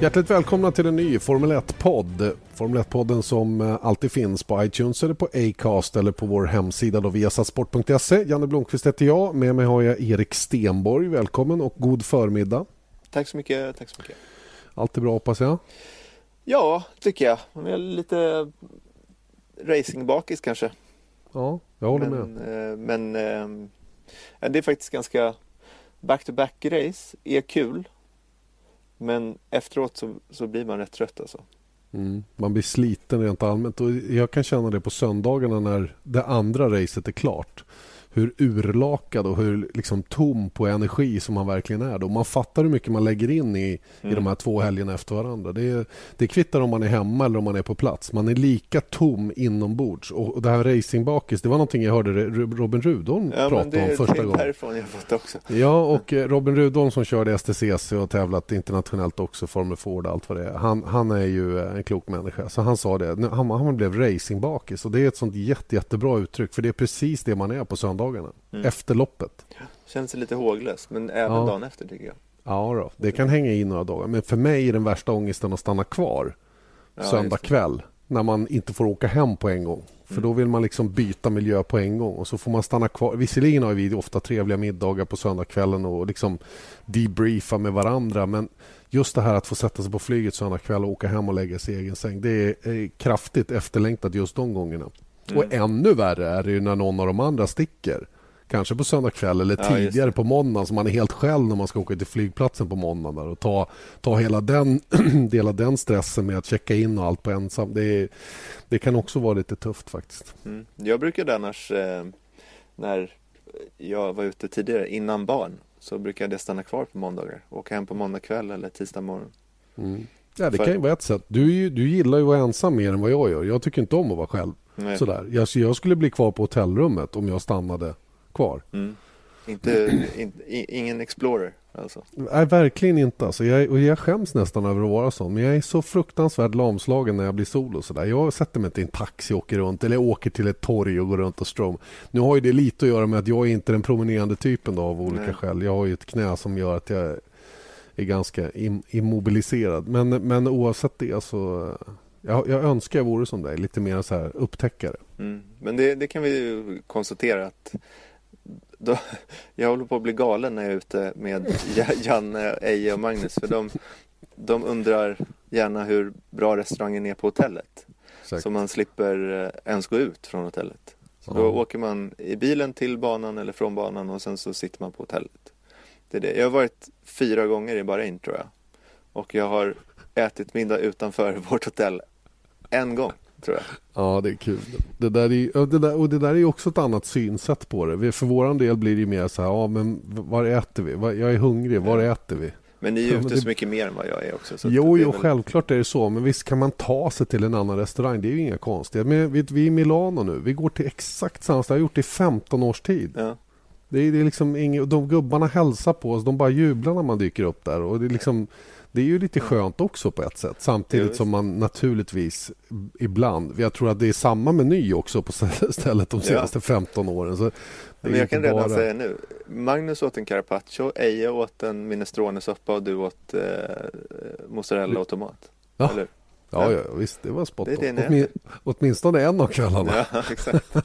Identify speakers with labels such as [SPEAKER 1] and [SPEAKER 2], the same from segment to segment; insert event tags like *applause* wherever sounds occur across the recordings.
[SPEAKER 1] Hjärtligt välkomna till en ny Formel 1-podd. Formel 1-podden som eh, alltid finns på iTunes eller på Acast eller på vår hemsida då viasatsport.se. Janne Blomqvist heter jag. Med mig har jag Erik Stenborg. Välkommen och god förmiddag.
[SPEAKER 2] Tack så mycket. Tack så mycket.
[SPEAKER 1] Allt är bra hoppas jag?
[SPEAKER 2] Ja, tycker jag. Jag är lite racingbakis kanske.
[SPEAKER 1] Ja, jag håller
[SPEAKER 2] men,
[SPEAKER 1] med.
[SPEAKER 2] Eh, men eh, det är faktiskt ganska back-to-back-race är kul. Men efteråt så, så blir man rätt trött alltså.
[SPEAKER 1] Mm. Man blir sliten rent allmänt och jag kan känna det på söndagarna när det andra racet är klart hur urlakad och hur liksom tom på energi som man verkligen är. Då. Man fattar hur mycket man lägger in i, mm. i de här två helgerna efter varandra. Det, det kvittar om man är hemma eller om man är på plats. Man är lika tom inombords. Och, och det här racingbakis, det var någonting jag hörde Robin Rudholm ja, prata om första gången.
[SPEAKER 2] därifrån jag fått också.
[SPEAKER 1] Ja, och eh, Robin Rudholm som körde STCC och tävlat internationellt också, Formel Ford och allt vad det är. Han, han är ju eh, en klok människa. Så han sa det, han, han blev racingbakis. Och det är ett sånt jätte, jättebra uttryck. För det är precis det man är på söndag söndagarna mm. efter loppet.
[SPEAKER 2] Känns lite håglös, men även ja. dagen efter tycker jag.
[SPEAKER 1] Ja, då. det kan hänga i några dagar. Men för mig är den värsta ångesten att stanna kvar ja, söndag kväll när man inte får åka hem på en gång. För mm. då vill man liksom byta miljö på en gång och så får man stanna kvar. Visserligen har vi ofta trevliga middagar på söndagskvällen och liksom debriefa med varandra men just det här att få sätta sig på flyget söndag kväll och åka hem och lägga sig i egen säng det är kraftigt efterlängtat just de gångerna. Mm. Och ännu värre är det ju när någon av de andra sticker. Kanske på söndag kväll eller ja, tidigare på måndag så man är helt själv när man ska åka till flygplatsen på måndag och ta, ta hela den, *clears throat* dela den stressen med att checka in och allt på ensam. Det, det kan också vara lite tufft faktiskt.
[SPEAKER 2] Mm. Jag brukade annars eh, när jag var ute tidigare innan barn så brukade jag stanna kvar på måndagar. Åka hem på måndag kväll eller tisdag morgon.
[SPEAKER 1] Mm. Ja, det För... kan ju vara ett sätt. Du, du gillar ju att vara ensam mer än vad jag gör. Jag tycker inte om att vara själv. Sådär. Jag, jag, skulle bli kvar på hotellrummet om jag stannade kvar. Mm.
[SPEAKER 2] Inte, *clears throat* in, ingen Explorer alltså?
[SPEAKER 1] Nej, verkligen inte. Alltså, jag, och jag skäms nästan över att vara sån. Men jag är så fruktansvärt lamslagen när jag blir solo. Sådär. Jag sätter mig till en taxi och åker runt. Eller åker till ett torg och går runt och strom. Nu har ju det lite att göra med att jag är inte den promenerande typen då, av olika Nej. skäl. Jag har ju ett knä som gör att jag är ganska immobiliserad. Men, men oavsett det så jag, jag önskar jag vore som dig, lite mer så här upptäckare.
[SPEAKER 2] Mm. Men det, det, kan vi konstatera att då, jag håller på att bli galen när jag är ute med Janne, Eje och Magnus. För de, de undrar gärna hur bra restaurangen är på hotellet. Exakt. Så man slipper eh, ens gå ut från hotellet. Så då åker man i bilen till banan eller från banan och sen så sitter man på hotellet. Det är det. Jag har varit fyra gånger i Bahrain tror jag. Och jag har ätit middag utanför *laughs* vårt hotell en gång. Tror jag.
[SPEAKER 1] Ja, det är kul. Det där är, det där, och det där är också ett annat synsätt på det. För vår del blir det mer så här, ja men var äter vi? Jag är hungrig, var äter vi?
[SPEAKER 2] Men ni är ute det... så mycket mer än vad jag är också. Så
[SPEAKER 1] jo,
[SPEAKER 2] jo
[SPEAKER 1] väl... självklart är det så. Men visst kan man ta sig till en annan restaurang. Det är ju inga konstigheter. Men vi, vi är i Milano nu. Vi går till exakt samma ställe. Jag har gjort det i 15 års tid. Ja. Det är, det är liksom inget, de gubbarna hälsar på oss. De bara jublar när man dyker upp där. Och det är liksom... Det är ju lite skönt också på ett sätt. Samtidigt som man naturligtvis ibland... Jag tror att det är samma meny också på *laughs* stället de senaste ja. 15 åren. Så
[SPEAKER 2] Men jag kan redan bara... säga nu. Magnus åt en carpaccio, Eje åt en minestronesoppa och du åt eh, mozzarella och tomat.
[SPEAKER 1] Ja. Eller? Ja, ja, visst, det var spot det Åtmin Åtminstone en av kvällarna.
[SPEAKER 2] Ja, *laughs* exakt.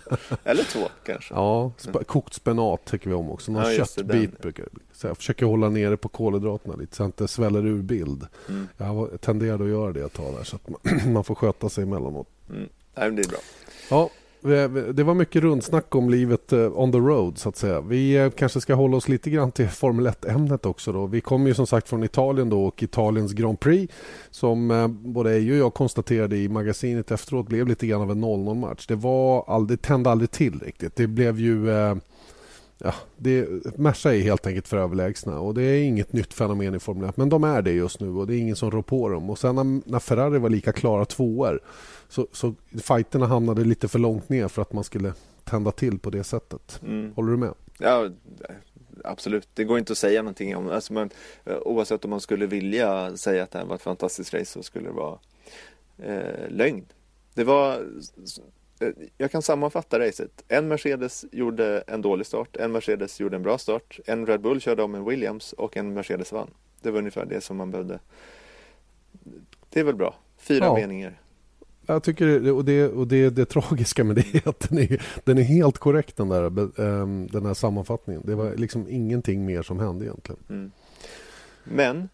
[SPEAKER 2] Eller två kanske.
[SPEAKER 1] Ja, sp kokt spenat tycker vi om också. Någon ja, köttbit brukar så Jag försöker hålla nere på kolhydraterna lite så jag inte sväller ur bild. Mm. Jag tenderade att göra det ett tag där så att man, *clears throat* man får sköta sig emellanåt.
[SPEAKER 2] Mm. Nej, men det är bra.
[SPEAKER 1] Ja, det var mycket rundsnack om livet eh, on the road så att säga. Vi eh, kanske ska hålla oss lite grann till Formel 1-ämnet också. Då. Vi kommer ju som sagt från Italien då och Italiens Grand Prix som eh, både Ejo och jag konstaterade i magasinet efteråt blev lite grann av en 0-0 match. Det, var aldrig, det tände aldrig till riktigt. Det blev ju Ja, det, Merca är helt enkelt för överlägsna och det är inget nytt fenomen i Formel 1 men de är det just nu och det är ingen som rår på dem. Och sen när, när Ferrari var lika klara tvåor så, så fighterna hamnade lite för långt ner för att man skulle tända till på det sättet. Mm. Håller du med?
[SPEAKER 2] Ja, absolut. Det går inte att säga någonting om alltså man, Oavsett om man skulle vilja säga att det här var ett fantastiskt race så skulle det vara eh, lögn. Det var Eh, jag kan sammanfatta racet. En Mercedes gjorde en dålig start, en Mercedes gjorde en bra start, en Red Bull körde om en Williams och en Mercedes vann. Det var ungefär det som man behövde. Det är väl bra. Fyra ja. meningar.
[SPEAKER 1] Jag tycker och, det, och det, det tragiska med det är att den är, den är helt korrekt den där, ehm, den här sammanfattningen. Det var liksom ingenting mer som hände egentligen. Mm.
[SPEAKER 2] Men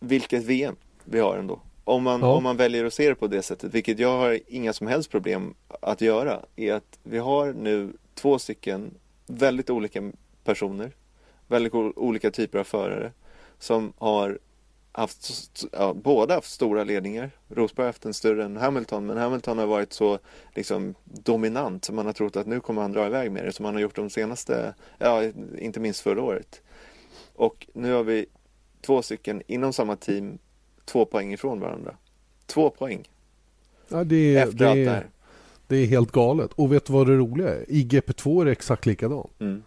[SPEAKER 2] vilket VM vi har ändå. Om man, ja. om man väljer att se det på det sättet, vilket jag har inga som helst problem att göra, är att vi har nu två stycken väldigt olika personer, väldigt olika typer av förare som har haft, ja, båda haft stora ledningar. Rosberg har haft en större än Hamilton, men Hamilton har varit så liksom, dominant så man har trott att nu kommer han dra iväg med det, som han har gjort de senaste, ja, inte minst förra året. Och nu har vi två stycken inom samma team två poäng ifrån varandra. Två poäng.
[SPEAKER 1] Ja, det är, Efter det, allt det här. Det är helt galet. Och vet du vad det roliga är? I GP2 är det exakt likadant. Mm.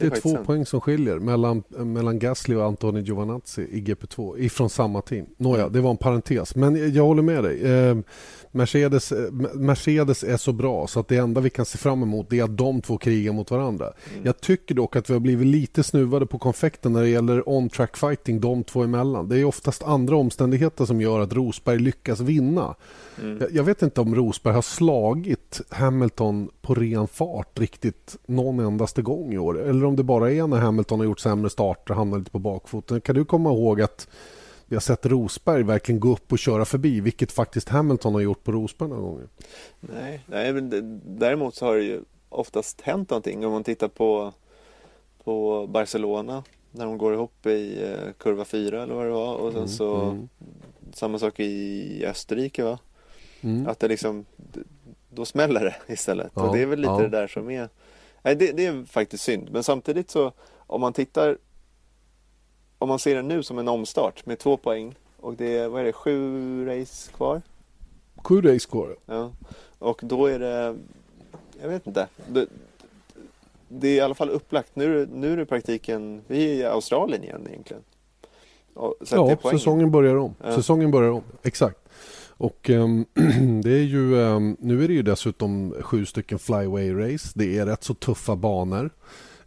[SPEAKER 1] Det är, två sant. poäng som skiljer mellan, mellan Gasly och Antonio Giovanazzi i GP2 ifrån samma team. Nåja, mm. det var en parentes. Men jag håller med dig. Eh, Mercedes, eh, Mercedes är så bra så att det enda vi kan se fram emot är att de två krigar mot varandra. Mm. Jag tycker dock att vi har blivit lite snuvade på konfekten när det gäller on-track fighting de två emellan. Det är oftast andra omständigheter som gör att Rosberg lyckas vinna. Mm. Jag, jag, vet inte om Rosberg har slagit Hamilton på ren fart riktigt någon endaste gång i år. Eller om det bara är när Hamilton har gjort sämre starter och hamnar lite på bakfoten. Kan du komma ihåg att vi har sett Rosberg verkligen gå upp och köra förbi, vilket faktiskt Hamilton har gjort på Rosberg några gånger.
[SPEAKER 2] Nej, nej men däremot så har det ju oftast hänt någonting. Om man tittar på, på Barcelona när de går ihop i eh, kurva 4 eller vad det var och sen mm, så mm. samma sak i Österrike va? Mm. Att det liksom då smäller det istället. Ja, och det är väl lite ja. det där som är Nej, det, det, är faktiskt synd. Men samtidigt så om man tittar om man ser det nu som en omstart med två poäng och det är, vad är det, sju race kvar?
[SPEAKER 1] Sju race kvar.
[SPEAKER 2] Ja. Och då är det, jag vet inte. Det, det är i alla fall upplagt. Nu, nu är det praktiken, vi är i Australien igen egentligen.
[SPEAKER 1] ja, säsongen börjar om. Ja. Säsongen börjar om, exakt. Och um, *clears throat* det är ju, um, nu är det ju dessutom sju stycken flyway-race. Det är rätt så tuffa banor.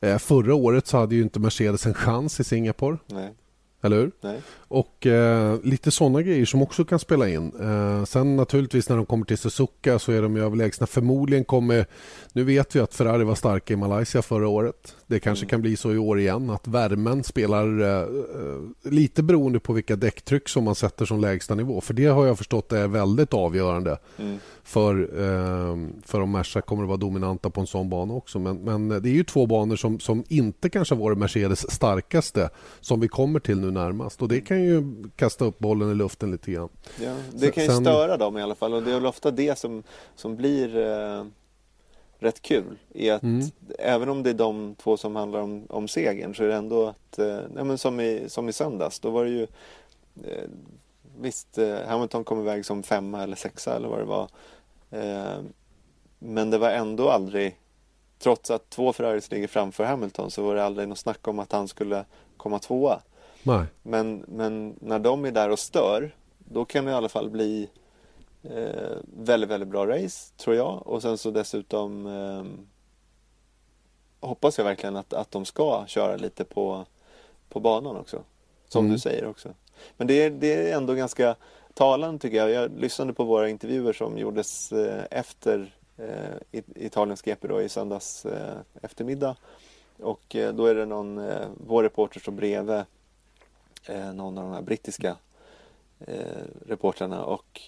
[SPEAKER 1] Eh, förra året så hade ju inte Mercedes en chans i Singapore.
[SPEAKER 2] Nej.
[SPEAKER 1] Eller hur?
[SPEAKER 2] Nej.
[SPEAKER 1] Och eh, lite sådana grejer som också kan spela in. Eh, sen naturligtvis när de kommer till Suzuka så är de ju överlägsna. Förmodligen kommer... Nu vet vi att Ferrari var starka i Malaysia förra året. Det kanske mm. kan bli så i år igen att värmen spelar eh, eh, lite beroende på vilka däcktryck som man sätter som lägsta nivå. För det har jag förstått är väldigt avgörande mm. för, eh, för om Merca kommer att vara dominanta på en sån bana också. Men, men det är ju två banor som, som inte kanske varit Mercedes starkaste som vi kommer till nu närmast. Och det kan ju kasta upp bollen i luften lite grann.
[SPEAKER 2] Ja, det kan ju Sen... störa dem i alla fall och det är väl ofta det som, som blir eh, rätt kul. Är att mm. Även om det är de två som handlar om, om segern så är det ändå att, eh, nej, men som, i, som i söndags, då var det ju eh, Visst, eh, Hamilton kom iväg som femma eller sexa eller vad det var. Eh, men det var ändå aldrig Trots att två Ferraris ligger framför Hamilton så var det aldrig något snack om att han skulle komma tvåa.
[SPEAKER 1] Nej.
[SPEAKER 2] Men, men när de är där och stör, då kan det i alla fall bli eh, väldigt, väldigt bra race, tror jag. Och sen så dessutom eh, hoppas jag verkligen att, att de ska köra lite på, på banan också. Som mm. du säger också. Men det är, det är ändå ganska talande tycker jag. Jag lyssnade på våra intervjuer som gjordes eh, efter eh, Italiens GP då i söndags eh, eftermiddag. Och eh, då är det någon, eh, vår reporter som bredvid eh, någon av de här brittiska eh, reportrarna och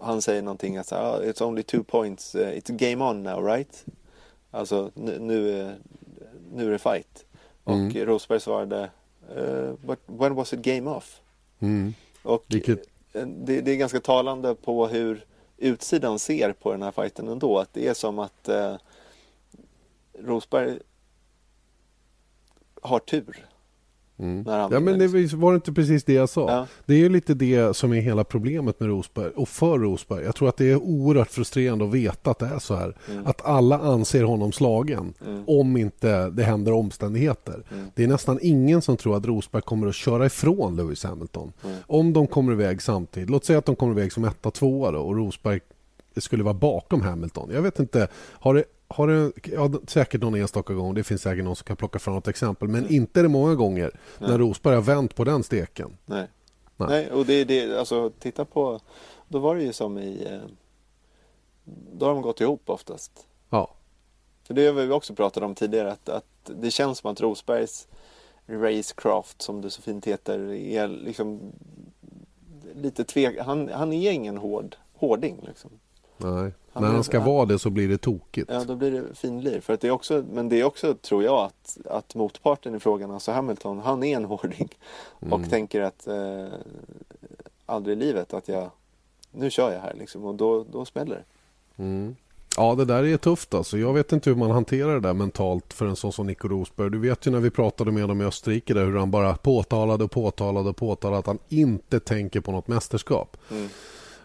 [SPEAKER 2] han säger någonting att ah, it's only two points, uh, it's game on now right? Alltså nu, nu, är, nu är det fight. Mm. Och Rosberg svarade uh, but when was it game off?
[SPEAKER 1] Mm.
[SPEAKER 2] Och Vilket... Eh, det, det, är ganska talande på hur utsidan ser på den här fighten ändå. Att det är som att uh, Rosberg har tur.
[SPEAKER 1] Mm.
[SPEAKER 2] När han
[SPEAKER 1] Ja, men det var inte precis det jag sa.
[SPEAKER 2] Ja.
[SPEAKER 1] Det är ju lite det som är hela problemet med Rosberg och för Rosberg. Jag tror att det är oerhört frustrerande att veta att det är så här.
[SPEAKER 2] Mm.
[SPEAKER 1] Att alla anser honom slagen om inte det händer omständigheter.
[SPEAKER 2] Mm.
[SPEAKER 1] Det är nästan ingen som tror att Rosberg kommer att köra ifrån Lewis Hamilton.
[SPEAKER 2] Mm.
[SPEAKER 1] Om de kommer iväg samtidigt. Låt säga att de kommer iväg som etta, tvåa då, och Rosberg skulle vara bakom Hamilton. Jag vet inte. Har det, har det, ja, säkert någon enstaka gång. Det finns säkert någon som kan plocka fram ett exempel. Men inte är det många gånger när Rosberg har vänt på den steken.
[SPEAKER 2] Nej.
[SPEAKER 1] Nej.
[SPEAKER 2] Nej. och det är det, alltså titta på, då var det ju som i, eh, då har de gått ihop oftast.
[SPEAKER 1] Ja.
[SPEAKER 2] För det har vi också pratat om tidigare att, att det känns som att Rosbergs racecraft som det så fint heter är liksom lite tvek, han, han är ingen hård, hårding liksom.
[SPEAKER 1] Nej.
[SPEAKER 2] Han
[SPEAKER 1] När
[SPEAKER 2] är-
[SPEAKER 1] han ska vara det så blir det tokigt.
[SPEAKER 2] Ja, då blir det finlir. För att det är också, men det är också, tror jag, att, att motparten i frågan, alltså Hamilton, han är en hårding. Och tänker att eh, aldrig i livet att jag, nu kör jag här liksom. Och då, då smäller det.
[SPEAKER 1] Mm. Ja, det där är tufft alltså. Jag vet inte hur man hanterar det där mentalt för en sån som Nico Rosberg. Du vet ju när vi pratade med honom i Österrike där hur han bara påtalade och påtalade och påtalade att han inte tänker på något mästerskap.
[SPEAKER 2] Mm.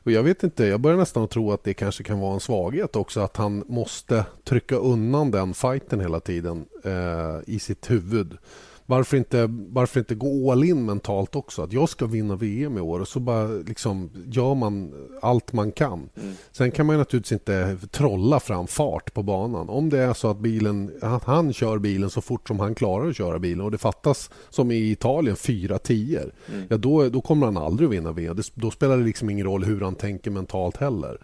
[SPEAKER 1] Och jag vet inte, jag börjar nästan tro att det kanske kan vara en svaghet också att han måste trycka undan den fighten hela tiden eh, i sitt huvud. Varför inte, varför inte gå all in mentalt också? Att jag ska vinna VM i år och så bara liksom gör man allt man kan. Sen kan man naturligtvis inte trolla fram fart på banan. Om det är så att, bilen, att han kör bilen så fort som han klarar att köra bilen och det fattas som i Italien fyra tior. Ja, då, då kommer han aldrig vinna VM. Det, då spelar det liksom ingen roll hur han tänker mentalt heller.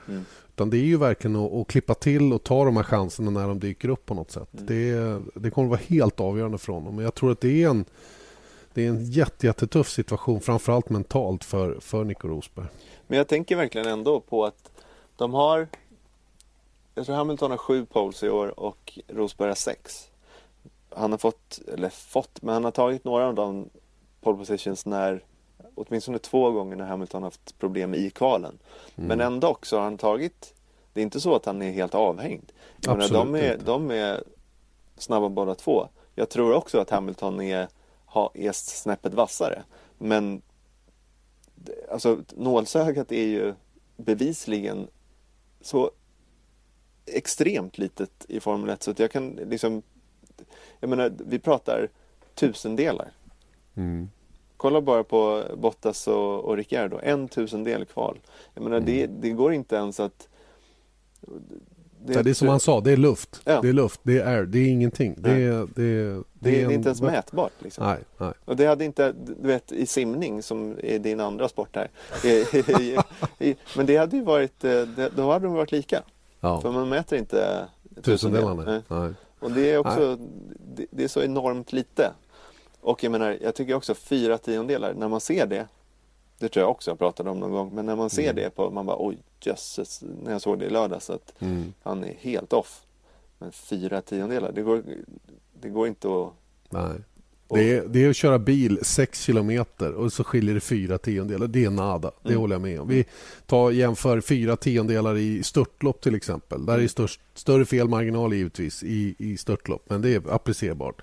[SPEAKER 1] Utan det är ju verkligen att, att klippa till och ta de här chanserna när de dyker upp på något sätt. Det, det kommer att vara helt avgörande för honom. Men jag tror att det är en, det är en jätte, jättetuff situation, framförallt mentalt för, för Nico Rosberg.
[SPEAKER 2] Men jag tänker verkligen ändå på att de har, jag tror Hamilton har sju poles i år och Rosberg har sex. Han har fått, eller fått, men han har tagit några av de pole positions när, åtminstone två gånger när Hamilton haft problem i kvalen. Men ändå också har han tagit, det är inte så att han är helt avhängd. Jag menar, de, är,
[SPEAKER 1] inte.
[SPEAKER 2] de är snabba båda två. Jag tror också att Hamilton är, ha, är snäppet vassare. Men alltså nålsögat är ju bevisligen så extremt litet i Formel 1 så att jag kan liksom Jag menar, vi pratar tusendelar.
[SPEAKER 1] Mm.
[SPEAKER 2] Kolla bara på Bottas och, och Ricciardo, en tusendel kval. Jag menar, det, det går inte ens att
[SPEAKER 1] Det, ja, det är som han sa, det är luft.
[SPEAKER 2] Ja.
[SPEAKER 1] Det är luft, det är air, det är ingenting. Det är, det,
[SPEAKER 2] det, det är
[SPEAKER 1] en-
[SPEAKER 2] inte ens mätbart. Liksom.
[SPEAKER 1] Nej, nej.
[SPEAKER 2] Och det hade inte, du vet i simning som är din andra sport här. *laughs* Men det hade ju varit, eh, det- då hade de varit lika. För
[SPEAKER 1] Ja.
[SPEAKER 2] man mäter inte
[SPEAKER 1] Tusendelarna.
[SPEAKER 2] Nej. Och det är också, det är så enormt lite. Och jag menar, jag tycker också fyra tiondelar, när man ser det, det tror jag också jag pratade om någon gång, men när man ser det på, man bara oj jösses, när jag såg det i lördags att
[SPEAKER 1] Mm.
[SPEAKER 2] han är helt off. Men fyra tiondelar, det går, det går inte att...
[SPEAKER 1] Nej. Det är, det är att köra bil 6 kilometer och så skiljer det fyra tiondelar. Det är nada. Det
[SPEAKER 2] Mm.
[SPEAKER 1] håller jag med om. Vi tar, jämför fyra tiondelar i störtlopp till exempel. Där är
[SPEAKER 2] Mm.
[SPEAKER 1] störst, större felmarginal givetvis i, i störtlopp, men det är applicerbart.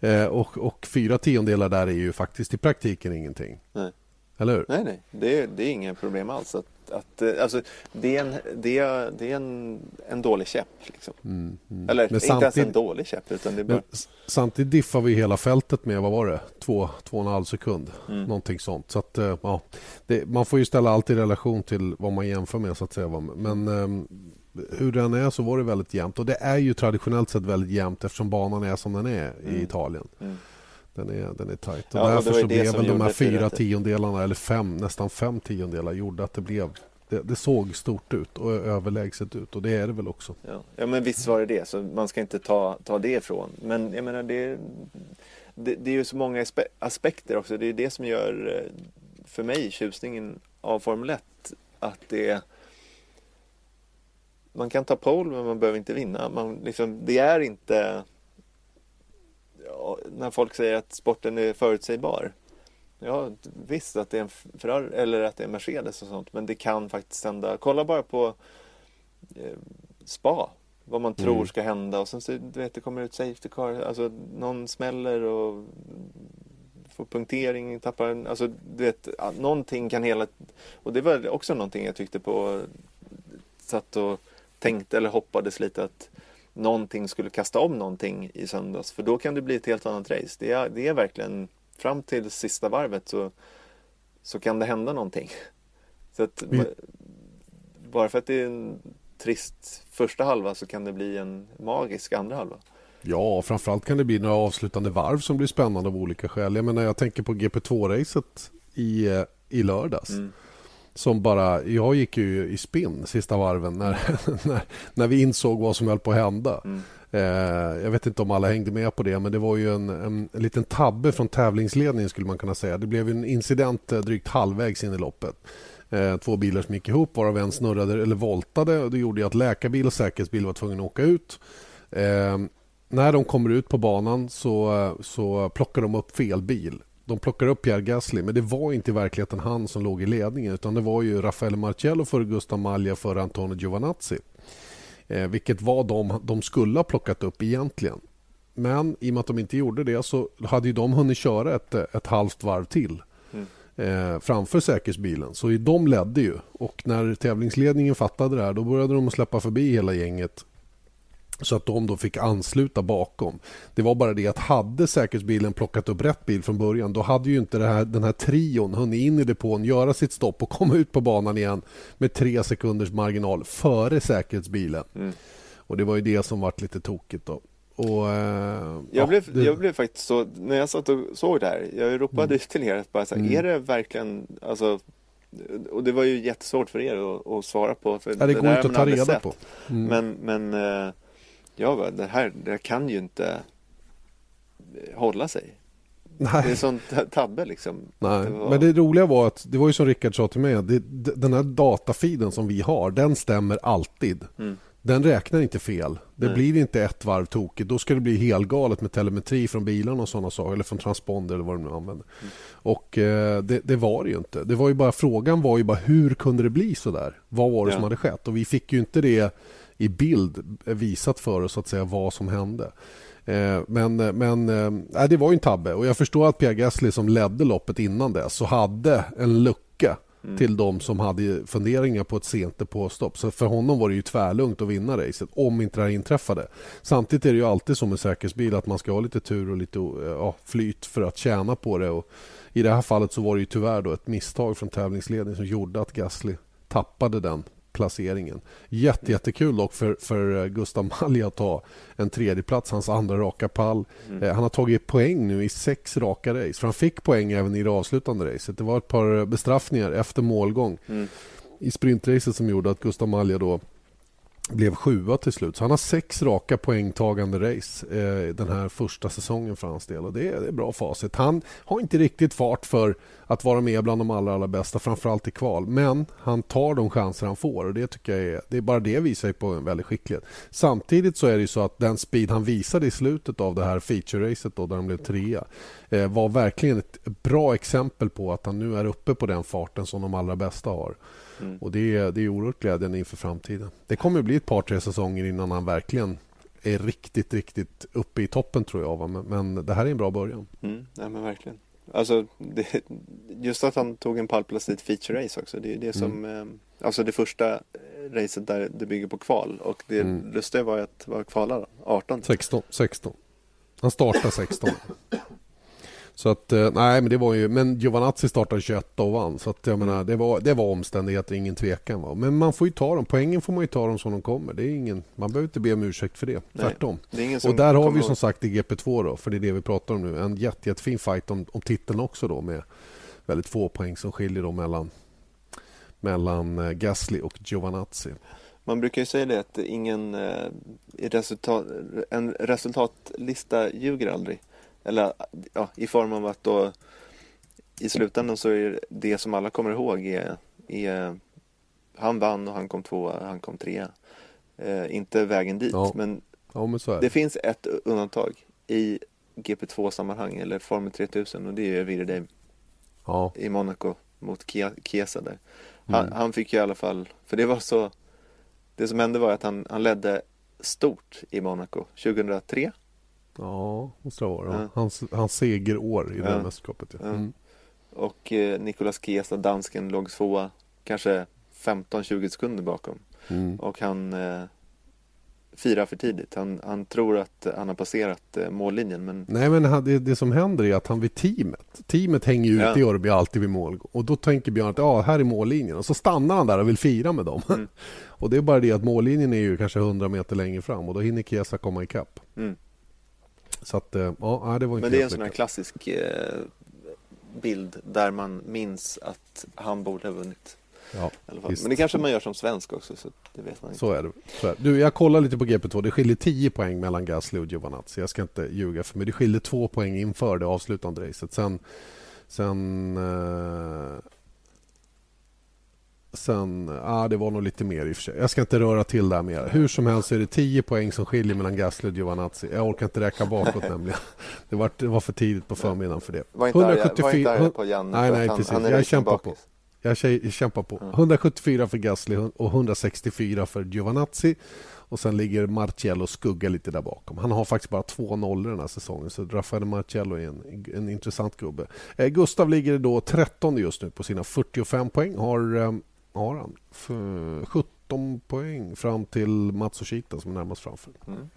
[SPEAKER 1] Eh, och, och fyra tiondelar där är ju faktiskt i praktiken ingenting.
[SPEAKER 2] Nej.
[SPEAKER 1] Eller hur?
[SPEAKER 2] Nej, nej, det, är- det är inga problem alls. Att, att, eh, alltså, det är, en, det är, det är en, en dålig käpp. Liksom. Eller
[SPEAKER 1] Mm, Men
[SPEAKER 2] inte ens en dålig käpp, utan det bara...
[SPEAKER 1] Samtidigt diffar vi hela fältet med, vad var det? Två, två och en halv sekund.
[SPEAKER 2] Mm.
[SPEAKER 1] Någonting sånt. Så att, eh, ja, det, man får ju ställa allt i relation till vad man jämför med så att säga. Men ehm, hur den är så var det väldigt jämnt. Och det är ju traditionellt sett väldigt jämnt eftersom banan är som den är i Italien. Den är, den är tajt. Och
[SPEAKER 2] Ja, och
[SPEAKER 1] därför
[SPEAKER 2] ju
[SPEAKER 1] så blev väl de här
[SPEAKER 2] fyra
[SPEAKER 1] tiondelarna, eller fem, nästan fem tiondelar, gjorde att det blev det, det såg stort ut och överlägset ut och det är det väl också.
[SPEAKER 2] Ja. ja, men visst var det det. Så man ska inte ta, ta det ifrån. Men jag menar, det, det, det är ju så många aspe- aspekter också. Det är det som gör, eh, för mig, tjusningen av Formel 1. Att det Man kan ta pole men man behöver inte vinna. Man, liksom, det är inte när folk säger att sporten är förutsägbar. Ja, visst att det är en Ferrari eller att det är Mercedes och sånt. Men det kan faktiskt hända. Kolla bara på eh, Spa. vad man tror ska hända och sen så, du vet, det kommer ut Safety Car, alltså någon smäller och får punktering, tappar en, alltså du vet, någonting kan hela, och det var också någonting jag tyckte på, satt och tänkte eller hoppades lite att någonting skulle kasta om någonting i söndags. För då kan det bli ett helt annat race. Det är, det är verkligen fram till sista varvet så, så kan det hända någonting. *laughs* Så att, mm. Bara för att det är en trist första halva så kan det bli en magisk andra halva.
[SPEAKER 1] Ja, framförallt kan det bli några avslutande varv som blir spännande av olika skäl. Jag menar, jag tänker på GP2-racet i, eh, i lördags. Mm som bara, jag gick ju i spinn sista varven när, *laughs* när, när vi insåg vad som höll på att hända. Mm. Eh, jag vet inte om alla hängde med på det men det var ju en, en, en liten tabbe från tävlingsledningen skulle man kunna säga. Det blev en incident eh, drygt halvvägs in i loppet. Eh, två bilar som gick ihop varav en snurrade eller voltade och det gjorde att läkarbil och säkerhetsbil var tvungna att åka ut. Eh, när de kommer ut på banan så, så plockar de upp fel bil de plockar upp Pierre Gasly, men det var inte i verkligheten han som låg i ledningen utan det var ju Raffaele Marcello för Gustav Maglia för Antonio Giovanazzi. Eh, vilket var de de skulle ha plockat upp egentligen. Men i och med att de inte gjorde det så hade ju de hunnit köra ett, ett halvt varv till mm. eh, framför säkerhetsbilen. Så de ledde ju. Och när tävlingsledningen fattade det här då började de släppa förbi hela gänget så att de då fick ansluta bakom. Det var bara det att hade säkerhetsbilen plockat upp rätt bil från början då hade ju inte här, den här trion hunnit in i depån, göra sitt stopp och komma ut på banan igen med tre sekunders marginal före säkerhetsbilen. Mm. Och Det var ju det som vart lite tokigt. då. Och,
[SPEAKER 2] eh, jag, ja, blev, det... jag blev faktiskt så, när jag satt och såg det här, jag ropade mm. till er att bara så här, mm. är det verkligen, alltså och det var ju jättesvårt för er att, att svara på. För
[SPEAKER 1] ja, det, det går inte att ta reda sett. på.
[SPEAKER 2] Mm. Men, men eh, jag bara, det här, det kan ju inte hålla sig. Nej. Det är sån tabbe liksom.
[SPEAKER 1] Nej. Det var... Men det roliga var att, det var ju som Rickard sa till mig, det, den här datafiden som vi har, den stämmer alltid. Mm. Den räknar inte fel. Det Nej. blir inte ett varv tokigt. Då ska det bli helgalet med telemetri från bilarna och sådana saker. Eller från transponder eller vad de nu använder. Mm. Och eh, det, det, var det ju inte. Det var ju bara, frågan var ju bara hur kunde det bli så där? Vad var det ja. som hade skett? Och vi fick ju inte det i bild visat för oss att säga vad som hände. Eh, men, men äh, det var ju en tabbe och jag förstår att Pierre Gasly som ledde loppet innan det så hade en lucka mm. till de som hade funderingar på ett sent depåstopp. Så för honom var det ju tvärlugnt att vinna racet om inte det här inträffade. Samtidigt är det ju alltid som med säkerhetsbil att man ska ha lite tur och lite ja, flyt för att tjäna på det. Och I det här fallet så var det ju tyvärr då ett misstag från tävlingsledningen som gjorde att Gasly tappade den placeringen. Jätte, jättekul dock för, för eh, Gustav Malja att ta en tredje plats, hans andra raka pall. Mm. Eh, han har tagit poäng nu i sex raka race. För han fick poäng även i det avslutande racet. Det var ett par bestraffningar efter målgång mm. i sprintracet som gjorde att Gustav Malja då blev sjua till slut. Så han har sex raka poängtagande race eh, den här första säsongen för hans del. Och det är, det är bra facit. Han har inte riktigt fart för att vara med bland de allra, allra bästa, framförallt i kval. Men han tar de chanser han får och det tycker jag är, det är bara det visar på en väldig skicklighet. Samtidigt så är det ju så att den speed han visade i slutet av det här feature-racet då, där han blev trea eh, var verkligen ett bra exempel på att han nu är uppe på den farten som de allra bästa har. Mm. Och det är, det är oerhört glädjande inför framtiden. Det kommer att bli ett par, tre säsonger innan han verkligen är riktigt, riktigt uppe i toppen tror jag. Men, men det här är en bra början.
[SPEAKER 2] Mm, ja, men verkligen. Alltså, det, just att han tog en pallplats i ett feature-race också. Det är det som, mm. eh, alltså det första racet där det bygger på kval. Och det mm. lustiga var att vara kvalare 18.
[SPEAKER 1] 16, 16. Han startade 16. *laughs* Så att, eh, nej men det var ju, men Giovanazzi startade 21 och vann. Så att jag menar, det var, det var omständigheter, ingen tvekan. Va? Men man får ju ta dem, poängen får man ju ta dem som de kommer. Det är ingen, man behöver inte be om ursäkt för det, tvärtom. Nej, det och där har vi som sagt i GP2 då, för det är det vi pratar om nu. En jätte, jättefin fight om, om titeln också då med väldigt få poäng som skiljer då mellan, mellan eh, Gasly och Giovanazzi.
[SPEAKER 2] Man brukar ju säga det att ingen eh, resultat, en resultatlista ljuger aldrig. Eller ja, i form av att då i slutändan så är det som alla kommer ihåg är, är han vann och han kom tvåa, han kom trea. Eh, inte vägen dit.
[SPEAKER 1] Ja.
[SPEAKER 2] Men,
[SPEAKER 1] ja, men det.
[SPEAKER 2] finns ett undantag i GP2-sammanhang eller Formel 3000 och det är Virdheim ja. i Monaco mot Chiesa där. Han, mm. han, fick ju i alla fall, för det var så, det som hände var att han, han ledde stort i Monaco 2003.
[SPEAKER 1] Ja, måste det vara. Ja. Hans, hans segerår i ja. det mästerskapet. Ja. Mm.
[SPEAKER 2] Och eh, Nicolas Chiesa, dansken, låg tvåa kanske 15-20 sekunder bakom. Mm. Och han eh, firar för tidigt. Han, han tror att han har passerat eh, mållinjen. Men...
[SPEAKER 1] Nej, men det, det som händer är att han vid teamet. Teamet hänger ju ja. i Örby alltid vid mål. Och då tänker Björn att ja, här är mållinjen. Och så stannar han där och vill fira med dem. Mm. *laughs* och det är bara det att mållinjen är ju kanske 100 meter längre fram och då hinner Chiesa komma ikapp. Mm. Så att, eh, ja, det var
[SPEAKER 2] Men det är en sån här klassisk eh, bild där man minns att han borde ha vunnit. Ja, Men det kanske man gör som svensk också. Så det vet man inte.
[SPEAKER 1] Så är det. Så är det. Du, jag kollar lite på GP2. Det skiljer 10 poäng mellan Gasly och Giovanazzi. Jag ska inte ljuga för mig. Det skiljer 2 poäng inför det avslutande racet. Sen, sen eh, Sen, ah, det var nog lite mer i och för sig. Jag ska inte röra till det här mer. Hur som helst är det 10 poäng som skiljer mellan Gasly och Giovanazzi. Jag orkar inte räkna bakåt *laughs* nämligen. Det var, det var för tidigt på förmiddagen för det.
[SPEAKER 2] Var inte 174, arg, var inte på Janne
[SPEAKER 1] Nej, nej, han, precis. Han jag kämpar på. Jag kämpar på. 174 för Gasly och 164 för Giovanazzi. Och sen ligger Marcello skugga lite där bakom. Han har faktiskt bara två nollor den här säsongen. Så Rafael Marcello är en, en intressant gubbe. Eh, Gustav ligger då 13 just nu på sina 45 poäng. Har eh, har han. För 17 poäng fram till Matsushita som är närmast framför. Mm.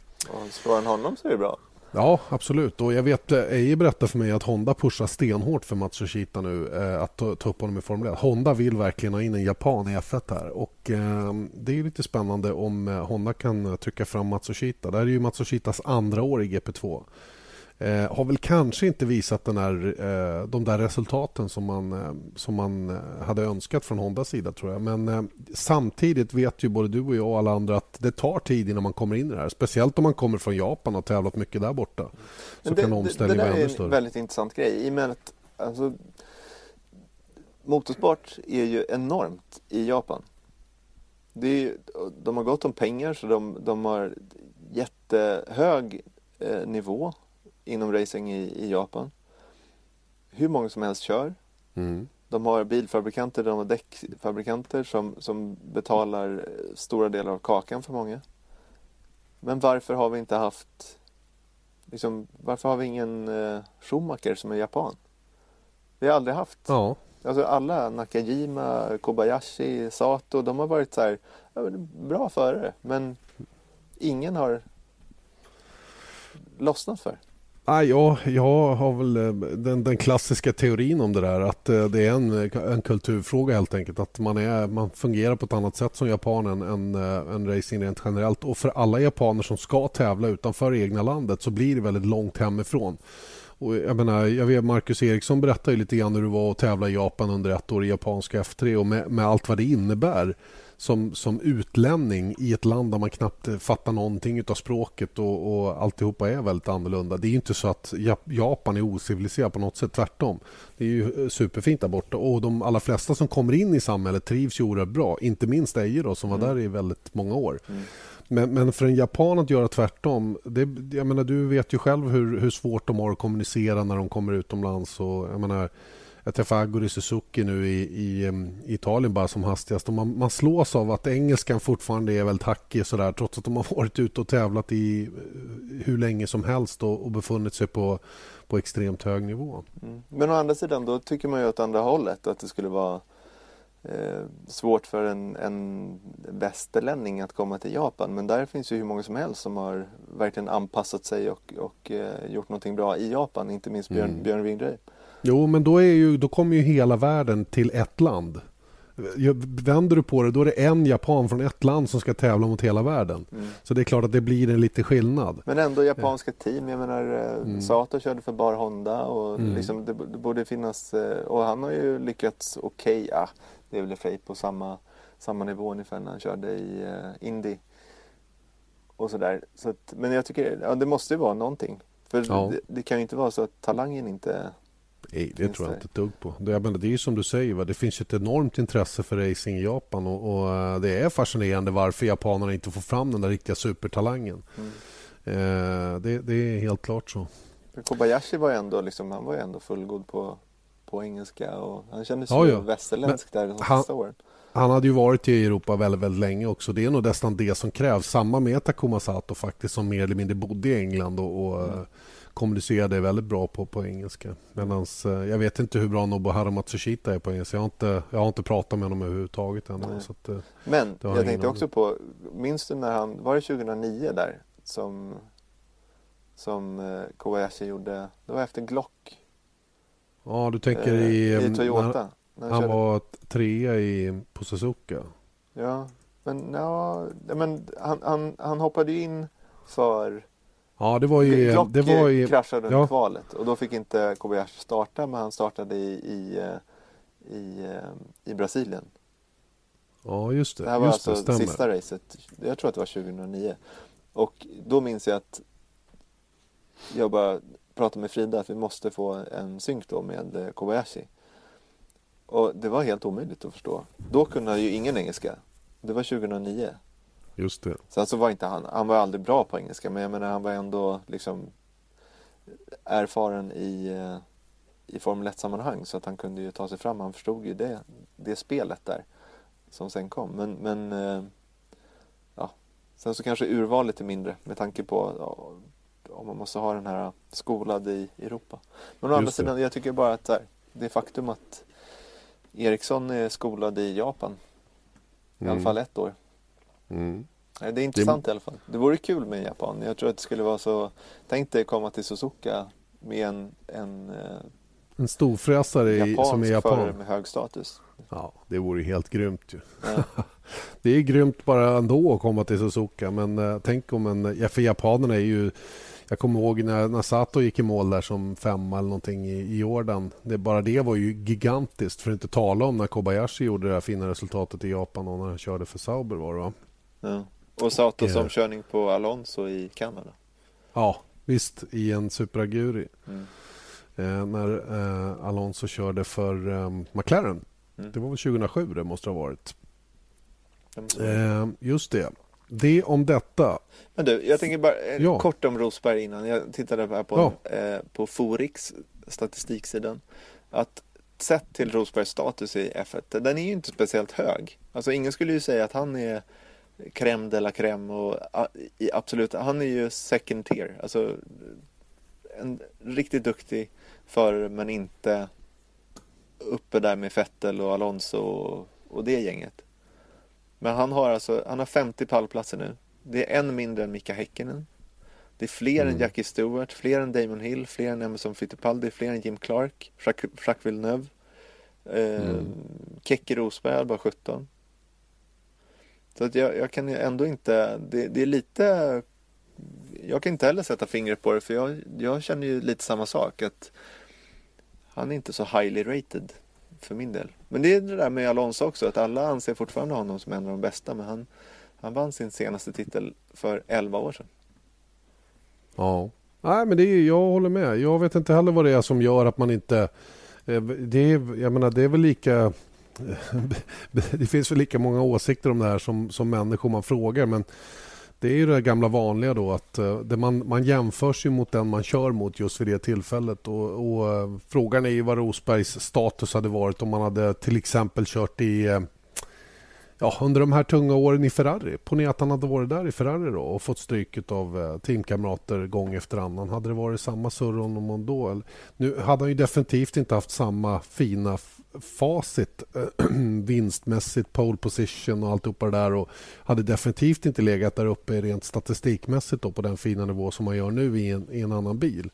[SPEAKER 2] slår han honom så är det bra.
[SPEAKER 1] Ja, absolut. Och jag vet, eh, Eje berättade för mig att Honda pushar stenhårt för Matsushita nu eh, att ta, ta, upp honom i Formel 1. Honda vill verkligen ha in en japan i F1 här och eh, det är lite spännande om eh, Honda kan trycka fram Matsushita. Det här är ju Matsushitas andra år i GP2. Eh, har väl kanske inte visat den här, eh, de där resultaten som man, eh, som man eh, hade önskat från Hondas sida. tror jag. Men eh, samtidigt vet ju både du och jag och alla andra att det tar tid innan man kommer in i det här. Speciellt om man kommer från Japan och tävlat mycket där borta. Så det, kan omställningen vara ännu större.
[SPEAKER 2] Det är en väldigt intressant grej. I och med att, alltså, motorsport är ju enormt i Japan. Det är, de har gått om pengar så de, de har jättehög eh, nivå inom racing i, i Japan. Hur många som helst kör. Mm. De har bilfabrikanter, de har däckfabrikanter som, som betalar stora delar av kakan för många. Men varför har vi inte haft liksom, varför har vi ingen eh, Schumacher som är japan? Vi har aldrig haft. Ja. Alltså alla, Nakajima, Kobayashi, Sato, de har varit så här, bra förare. Men ingen har lossnat för.
[SPEAKER 1] Ah, ja, jag har väl eh, den, den, klassiska teorin om det där att eh, det är en, eh, en kulturfråga helt enkelt. Att man, är, man fungerar på ett annat sätt som japan än, än, än racing rent generellt. Och för alla japaner som ska tävla utanför egna landet så blir det väldigt långt hemifrån. Och jag, menar, jag vet Marcus Eriksson berättade lite grann hur det var att tävla i Japan under ett år i japanska F3 och med, med allt vad det innebär som, som utlänning i ett land där man knappt fattar någonting av språket och, och alltihopa är väldigt annorlunda. Det är inte så att Japan är ociviliserat på något sätt, tvärtom. Det är ju superfint där borta och de allra flesta som kommer in i samhället trivs ju oerhört bra. Inte minst Eje då, som var mm. där i väldigt många år. Mm. Men, men, för en japan att göra tvärtom, det, jag menar, du vet ju själv hur, hur svårt de har att kommunicera när de kommer utomlands. Och, jag menar, jag träffade Aguri Suzuki nu i, i, i, Italien bara som hastigast. Och man, man slås av att engelskan fortfarande är väldigt hackig sådär, trots att de har varit ute och tävlat i eh, hur länge som helst och, och befunnit sig på, på extremt hög nivå.
[SPEAKER 2] Mm. Men å andra sidan då tycker man ju åt andra hållet att det skulle vara eh, svårt för en, en västerlänning att komma till Japan. Men där finns ju hur många som helst som har verkligen anpassat sig och, och eh, gjort någonting bra i Japan. Inte minst Björn, mm. Björn Wingreip.
[SPEAKER 1] Jo, men då, är ju, då kommer ju hela världen till ett land. Vänder du på det, då är det en japan från ett land som ska tävla mot hela världen. Mm. Så det är klart att det blir en liten skillnad.
[SPEAKER 2] Men ändå japanska team. Jag menar, eh, mm. Sato körde för Bar Honda och mm. liksom, det, det, borde finnas... Eh, och han har ju lyckats okej. Okay, ja, det är väl i på samma, samma nivå ungefär när han körde i uh, Indy. Och sådär. Så att, men jag tycker, ja, det måste ju vara någonting. För ja. det, det, kan ju inte vara så att talangen inte
[SPEAKER 1] Nej, det tror jag inte ett dugg på. Det, jag menar, det är ju som du säger, va? det finns ett enormt intresse för racing i Japan och, och uh, det är fascinerande varför japanerna inte får fram den där riktiga supertalangen. Mm. Uh, det, det, är helt klart så.
[SPEAKER 2] Kobayashi var ju ändå, liksom, han var ändå fullgod på, på engelska och han kändes ja, ju ja. västerländsk där de sista åren.
[SPEAKER 1] Han hade ju varit i Europa väldigt, väldigt länge också. Det är nog nästan det som krävs. Samma med Takuma Sato faktiskt som mer eller mindre bodde i England och, och mm. Kommunicerade väldigt bra på, på engelska. Medans, eh, jag vet inte hur bra Nobuharu Matsushita är på engelska. Jag har inte, jag har inte pratat med honom överhuvudtaget ännu. Så att,
[SPEAKER 2] eh, Men jag tänkte också på, minns du när han, var det 2009 där som, som eh, Kobayashi gjorde, det var efter Glock?
[SPEAKER 1] Ja, du tänker i,
[SPEAKER 2] i Toyota.
[SPEAKER 1] Han, han var trea i, på Suzuka.
[SPEAKER 2] Ja, men, ja, men han, han, han hoppade in för
[SPEAKER 1] Ja, det var ju...
[SPEAKER 2] Glock
[SPEAKER 1] det var
[SPEAKER 2] ju, kraschade under ja. kvalet och då fick inte Kobayashi starta men han startade i, i, eh, i, eh, i Brasilien.
[SPEAKER 1] Ja, just det.
[SPEAKER 2] Det här var
[SPEAKER 1] just
[SPEAKER 2] alltså det, sista racet. Jag tror att det var 2009. Och då minns jag att jag bara pratade med Frida att vi måste få en synk då med eh, Kobayashi. Och det var helt omöjligt att förstå. Då kunde han ju ingen engelska. Det var 2009.
[SPEAKER 1] Just det.
[SPEAKER 2] Sen så var inte han, han var aldrig bra på engelska men jag menar han var ändå liksom erfaren i, eh, i Formel 1 sammanhang så att han kunde ju ta sig fram. Han förstod ju det, det spelet där som sen kom. Men, men eh, ja, sen så kanske urvalet är mindre med tanke på ja, om man måste ha den här skolad i Europa. Men å andra sidan, jag tycker bara att här, det faktum att Eriksson är skolad i Japan. I mm. alla fall ett år.
[SPEAKER 1] Mm.
[SPEAKER 2] Det är intressant det... i alla fall. Det vore kul med Japan. Jag tror att det skulle vara så. Tänk dig komma till Suzuka med en, en,
[SPEAKER 1] eh, en storfräsare som är japan.
[SPEAKER 2] med hög status.
[SPEAKER 1] Ja, det vore helt grymt ju. Ja. *laughs* det är grymt bara ändå att komma till Suzuka. Men uh, tänk om en... Ja, för japanerna är ju jag kommer ihåg när, när Sato gick i mål där som femma eller någonting i, i Jordan. Det, bara det var ju gigantiskt. För att inte tala om när Kobayashi gjorde det här fina resultatet i Japan och när han körde för Sauber var det va?
[SPEAKER 2] Ja. Och Satos omkörning på Alonso i Kanada.
[SPEAKER 1] Ja, visst. I en Superaguri. Mm. Eh, när eh, Alonso körde för eh, McLaren. Mm. Det var väl 2007 det måste ha varit. Eh, just det. Det om detta.
[SPEAKER 2] Men du, jag tänker bara eh, ja. kort om Rosberg innan. Jag tittade här på, ja. eh, på Forix statistiksidan. Att sett till Rosbergs status i F1, den är ju inte speciellt hög. Alltså ingen skulle ju säga att han är crème de la crème och absolut, han är ju second tier. Alltså en riktigt duktig förare men inte uppe där med Vettel och Alonso och, och det gänget. Men han har alltså, han har 50 pallplatser nu. Det är en mindre än Mika Häkkinen. Det är fler mm. än Jackie Stewart, fler än Damon Hill, fler än Emerson Fittipaldi, fler än Jim Clark, Jacques Villeneuve. Eh, mm. Keke Rosberg bara 17. Så att jag, jag kan ändå inte, det, det, är lite Jag kan inte heller sätta fingret på det för jag, jag känner ju lite samma sak att Han är inte så highly rated för min del. Men det är det där med Alonso också, att alla anser fortfarande honom som en av de bästa. Men han, han vann sin senaste titel för 11 år sedan.
[SPEAKER 1] Ja, nej men det är, jag håller med. Jag vet inte heller vad det är som gör att man inte... Eh, det är, jag menar, det är väl lika... *laughs* Det finns väl lika många åsikter om det här som, som människor man frågar. Men det är ju det gamla vanliga då att eh, det man, man jämförs ju mot den man kör mot just vid det tillfället. Och, och eh, Frågan är ju vad Rosbergs status hade varit om man hade till exempel kört i eh, ja, under de här tunga åren i Ferrari. Ponera att han hade varit där i Ferrari då och fått stryk av teamkamrater gång efter annan. Hade det varit samma surr om då? Nu hade han ju definitivt inte haft samma fina facit eh, *clears throat* vinstmässigt, pole position och alltihopa det där och hade definitivt inte legat där uppe rent statistikmässigt då, på den fina nivå som man gör nu i en, i en annan bil.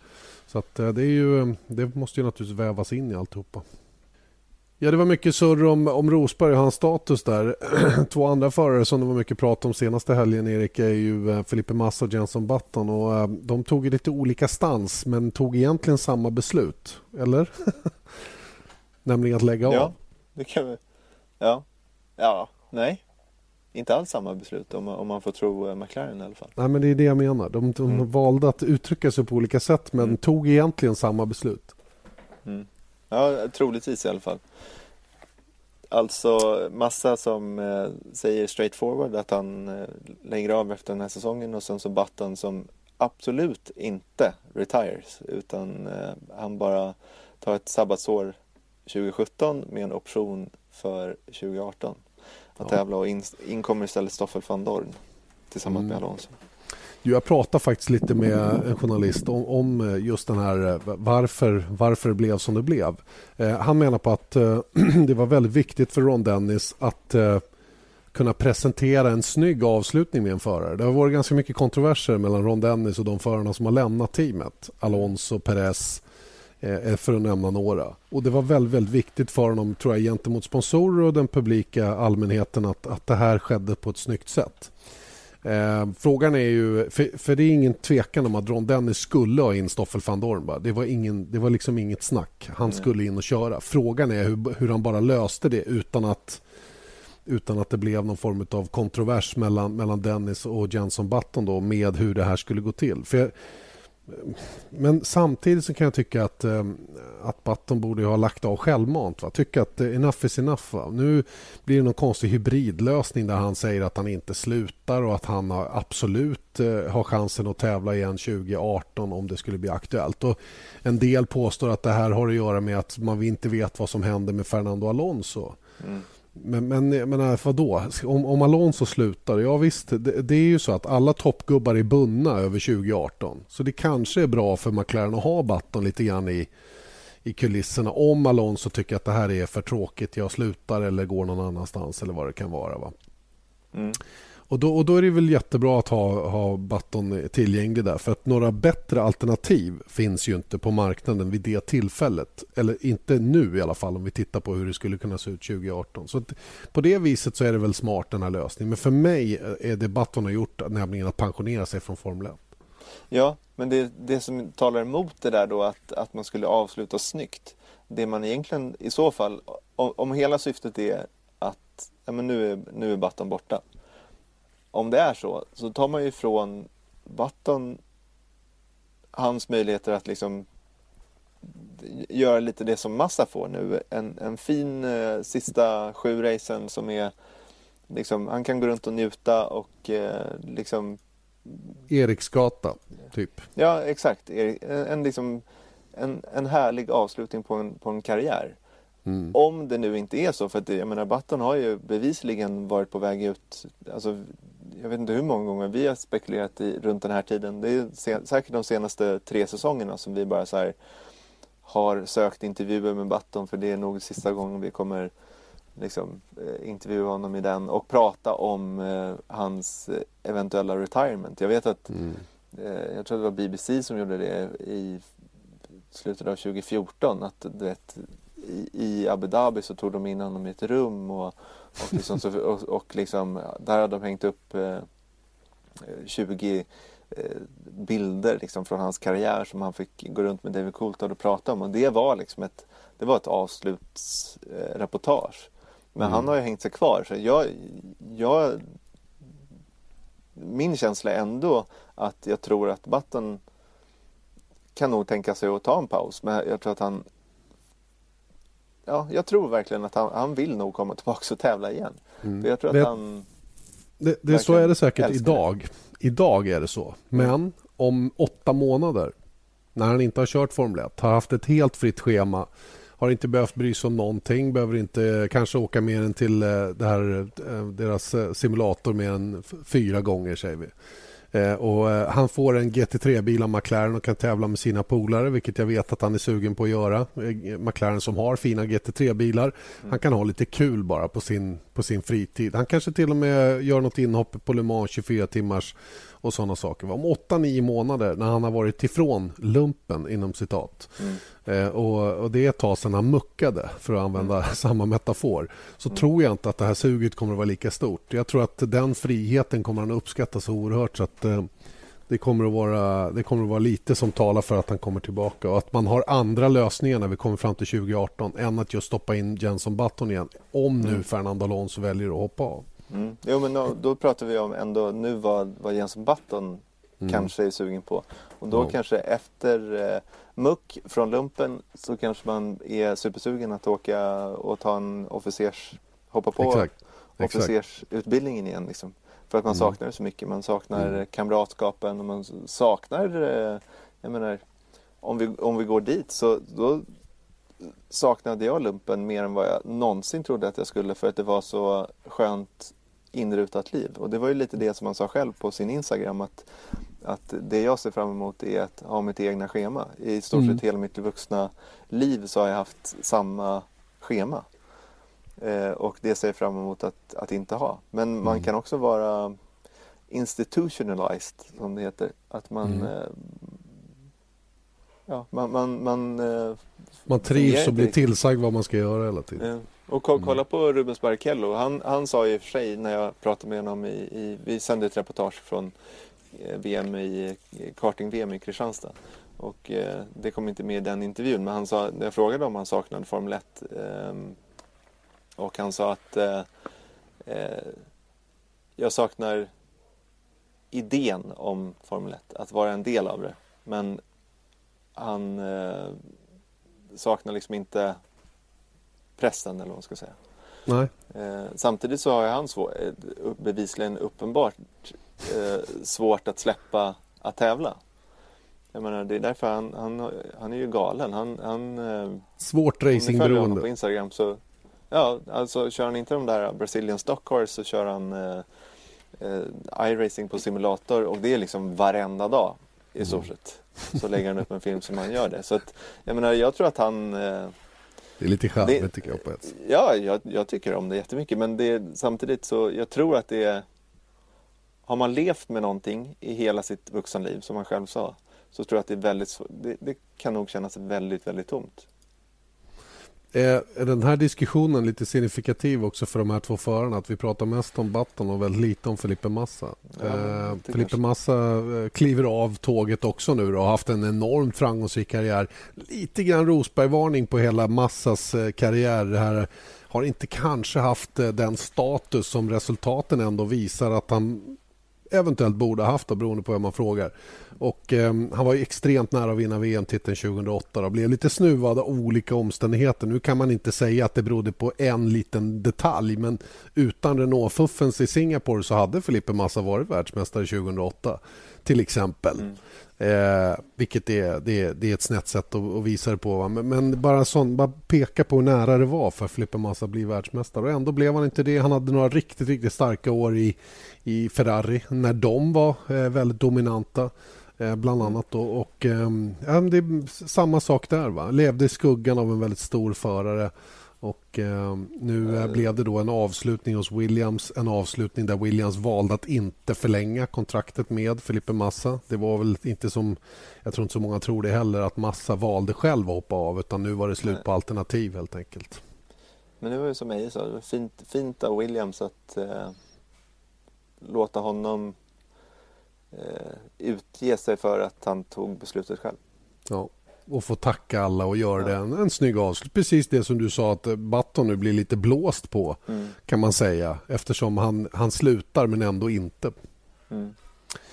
[SPEAKER 1] Så att, eh, det, är ju, det måste ju naturligtvis vävas in i alltihopa. Ja, det var mycket surr om, om Rosberg och hans status där. *clears throat* Två andra förare som det var mycket prat om senaste helgen, Erik, är ju eh, Felipe Massa och Jenson Button. Och, de tog lite olika stans, men tog egentligen samma beslut. Eller? *laughs* Nämligen att lägga av.
[SPEAKER 2] Ja, det kan vi. Ja, ja, nej. Inte alls samma beslut om, om man får tro eh, McLaren i alla fall.
[SPEAKER 1] Nej, men det är det jag menar. De, de mm. valde att uttrycka sig på olika sätt men mm. tog egentligen samma beslut.
[SPEAKER 2] Mm. Ja, troligtvis i alla fall. Alltså massa som eh, säger straight forward att han eh, lägger av efter den här säsongen och sen så Button som absolut inte retires utan eh, han bara tar ett sabbatsår 2017 med en option för 2018 att ja. tävla och in, in kommer istället Stoffel van Dorn tillsammans mm. med Alonso.
[SPEAKER 1] Jag pratade faktiskt lite med en journalist om, om, eh, just den här eh, varför, varför det blev som det blev. Eh, han menar på att eh, *clears throat* det var väldigt viktigt för Ron Dennis att eh, kunna presentera en snygg avslutning med en förare. Det har varit ganska mycket kontroverser mellan Ron Dennis och de förarna som har lämnat teamet. Alonso, Perez, för att nämna några. Och Det var väldigt, väldigt viktigt för honom tror jag, gentemot sponsorer och den publika allmänheten att, att det här skedde på ett snyggt sätt. Eh, frågan är ju, för, för, det är ingen tvekan om att Ron Dennis skulle ha in Stoffel van Dorn. Det var, ingen, det var liksom inget snack. Han skulle in och köra. Frågan är hur, hur han bara löste det utan att utan att det blev någon form av kontrovers mellan, mellan Dennis och Jenson Button då, med hur det här skulle gå till. För men samtidigt så kan jag tycka att, eh, att Button borde ha lagt av självmant. Va? Tycka att eh, enough is enough. Va? Nu blir det någon konstig hybridlösning där han säger att han inte slutar och att han har absolut eh, har chansen att tävla igen 2018 om det skulle bli aktuellt. Och en del påstår att det här har att göra med att man inte vet vad som händer med Fernando Alonso. Mm. Men, men jag menar, äh, vadå? Om, om Alonso slutar, ja visst, det, det, är ju så att alla toppgubbar är bundna över 2018. Så det kanske är bra för McLaren att ha Button lite grann i, i kulisserna om Alonso tycker att det här är för tråkigt, jag slutar eller går någon annanstans eller vad det kan vara. Va? Mm. Och då, och då är det väl jättebra att ha, ha Button tillgänglig där. För att några bättre alternativ finns ju inte på marknaden vid det tillfället. Eller inte nu i alla fall om vi tittar på hur det skulle kunna se ut 2018. Så på det viset så är det väl smart den här lösningen. Men för mig är det Button har gjort, nämligen att pensionera sig från Formel 1.
[SPEAKER 2] Ja, men det, det som talar emot det där då att, att man skulle avsluta snyggt. Det man egentligen i så fall, om, om hela syftet är att ja, men nu, är, nu är Button borta om det är så, så tar man ju ifrån Button hans möjligheter att liksom göra lite det som Massa får nu. En, en fin eh, sista sju racen som är liksom, han kan gå runt och njuta och eh, liksom
[SPEAKER 1] Eriksgata, typ.
[SPEAKER 2] Ja, exakt. En, en, liksom, en, en härlig avslutning på en, på en karriär. Mm. Om det nu inte är så, för att jag menar Button har ju bevisligen varit på väg ut. Alltså, jag vet inte hur många gånger vi har spekulerat i, runt den här tiden. Det är säkert de senaste tre säsongerna som vi bara så här, har sökt intervjuer med Button för det är nog sista gången vi kommer liksom, eh, intervjua honom i den och prata om eh, hans eventuella retirement. Jag vet att mm. eh, jag tror det var BBC som gjorde det i slutet av 2014 att du vet, i, i Abu Dhabi så tog de in honom i ett rum och och, liksom, så, och, och liksom, där hade de hängt upp eh, 20 eh, bilder liksom, från hans karriär som han fick gå runt med David Coulthard och prata om. Och det var liksom ett, det var ett avslutsreportage. Men mm. han har ju hängt sig kvar. Så jag, jag, min känsla är ändå att jag tror att Button kan nog tänka sig att ta en paus. Men jag tror att han ja, jag tror verkligen att han, han vill nog komma tillbaka och tävla igen. Mm. Jag tror att det, han...
[SPEAKER 1] Det, det så är det säkert idag. Det. Idag är det så. Men om åtta månader när han inte har kört Formel 1, har haft ett helt fritt schema har inte behövt bry sig om någonting, behöver inte kanske åka mer än till eh, det här, eh, deras eh, simulator mer än fyra gånger säger vi. Eh, och eh, han får en GT3-bil av McLaren och kan tävla med sina polare vilket jag vet att han är sugen på att göra. Eh, McLaren som har fina GT3-bilar. Mm. Han kan ha lite kul bara på sin, på sin fritid. Han kanske till och med gör något inhopp på Le Mans 24 timmars och sådana saker. Om 8-9 månader när han har varit ifrån lumpen inom citat. Mm. Eh, och, och, det är ett tag sedan han muckade för att använda mm. *laughs* samma metafor. Så mm. tror jag inte att det här suget kommer att vara lika stort. Jag tror att den friheten kommer han uppskatta så oerhört så att eh, det kommer, att vara, det kommer att vara lite som talar för att han kommer tillbaka och att man har andra lösningar när vi kommer fram till 2018 än att just stoppa in Jenson Button igen om nu mm. Fernando Alonso väljer att hoppa av.
[SPEAKER 2] Mm. Jo, men då, då, pratar vi om ändå nu vad, vad Jenson Button mm. kanske är sugen på. Och då ja. kanske efter eh, muck från lumpen så kanske man är supersugen att åka och ta en officers, hoppa på Exakt. officersutbildningen igen. Liksom. För att man mm. saknar det så mycket. Man saknar mm. kamratskapen och man saknar, eh, jag menar, om vi, om vi går dit så då saknade jag lumpen mer än vad jag någonsin trodde att jag skulle för att det var så skönt inrutat liv. Och det var ju lite det som han sa själv på sin Instagram att, att det jag ser fram emot är att ha mitt egna schema. I stort sett mm. hela mitt vuxna liv så har jag haft samma schema. Eh, och det ser jag fram emot att, att inte ha. Men mm. man kan också vara institutionalized som det heter. Att man mm. eh, Ja, man, man, man, eh,
[SPEAKER 1] man trivs och blir tillsagd vad man ska göra hela tiden.
[SPEAKER 2] Ja. Och kolla mm. på Rubens Barrichello. Han, han sa i och för sig när jag pratade med honom i, i vi sände ett reportage från eh, VM i karting-VM i Kristianstad. Och eh, det kom inte med i den intervjun men han sa, när jag frågade om han saknade Formel 1 eh, och han sa att eh, eh, jag saknar idén om Formel 1, att vara en del av det. Men han eh, saknar liksom inte pressen eller vad man ska säga.
[SPEAKER 1] Nej.
[SPEAKER 2] Eh, samtidigt så har han svår, eh, bevisligen uppenbart eh, svårt att släppa att tävla. Jag menar, det är därför han, han, han är ju galen. Han, han, eh,
[SPEAKER 1] Svårt racingberoende. Om ni
[SPEAKER 2] på Instagram så Ja, alltså kör han inte de där Brazilian Stock Cars så kör han eh, eh, iRacing på simulator och det är liksom varenda dag i stort sett. Så lägger han upp en film som han gör det. Så att, jag menar, jag tror att han eh,
[SPEAKER 1] det är lite charmigt tycker jag på ett
[SPEAKER 2] Ja, jag, jag, tycker om det jättemycket men det, samtidigt så jag tror att det är Har man levt med någonting i hela sitt vuxenliv som han själv sa så tror jag att det är väldigt det, det kan nog kännas väldigt, väldigt tomt.
[SPEAKER 1] Är den här diskussionen lite signifikativ också för de här två förarna? Att vi pratar mest om Button och väldigt lite om Felipe Massa. Ja, eh, Felipe Massa eh, kliver av tåget också nu och har haft en enormt framgångsrik karriär. Lite grann Rosberg-varning på hela Massas eh, karriär. Det här har inte kanske haft den status som resultaten ändå visar att han eventuellt borde ha haft, beroende på vem man frågar. Och, eh, han var extremt nära att vinna VM-titeln 2008 och blev lite snuvad av olika omständigheter. Nu kan man inte säga att det berodde på en liten detalj men utan Renault-fuffens i Singapore så hade Felipe Massa varit världsmästare 2008 till exempel. Mm. Eh, vilket är, det är, det är ett snett sätt att, att visa det på. Men, men, bara, sån, bara peka på hur nära det var för Felipe Massa att bli världsmästare. Och ändå blev han inte det. Han hade några riktigt, riktigt starka år i, i Ferrari när de var eh, väldigt dominanta. Eh, bland annat. Då. Och, eh, det är samma sak där. Va? Levde i skuggan av en väldigt stor förare. Och eh, nu eh, blev det då en avslutning hos Williams. En avslutning där Williams valde att inte förlänga kontraktet med Felipe Massa. Det var väl inte som, jag tror inte så många tror det heller, att Massa valde själv att hoppa av. Utan nu var det slut på alternativ helt enkelt.
[SPEAKER 2] Men det var ju som Eje sa, det var fint, fint av Williams att eh, låta honom eh, utge sig för att han tog beslutet själv.
[SPEAKER 1] Ja och få tacka alla och göra ja. det en, en snygg avslut. Precis det som du sa att Button nu blir lite blåst på mm. kan man säga eftersom han, han slutar men ändå inte.
[SPEAKER 2] Mm.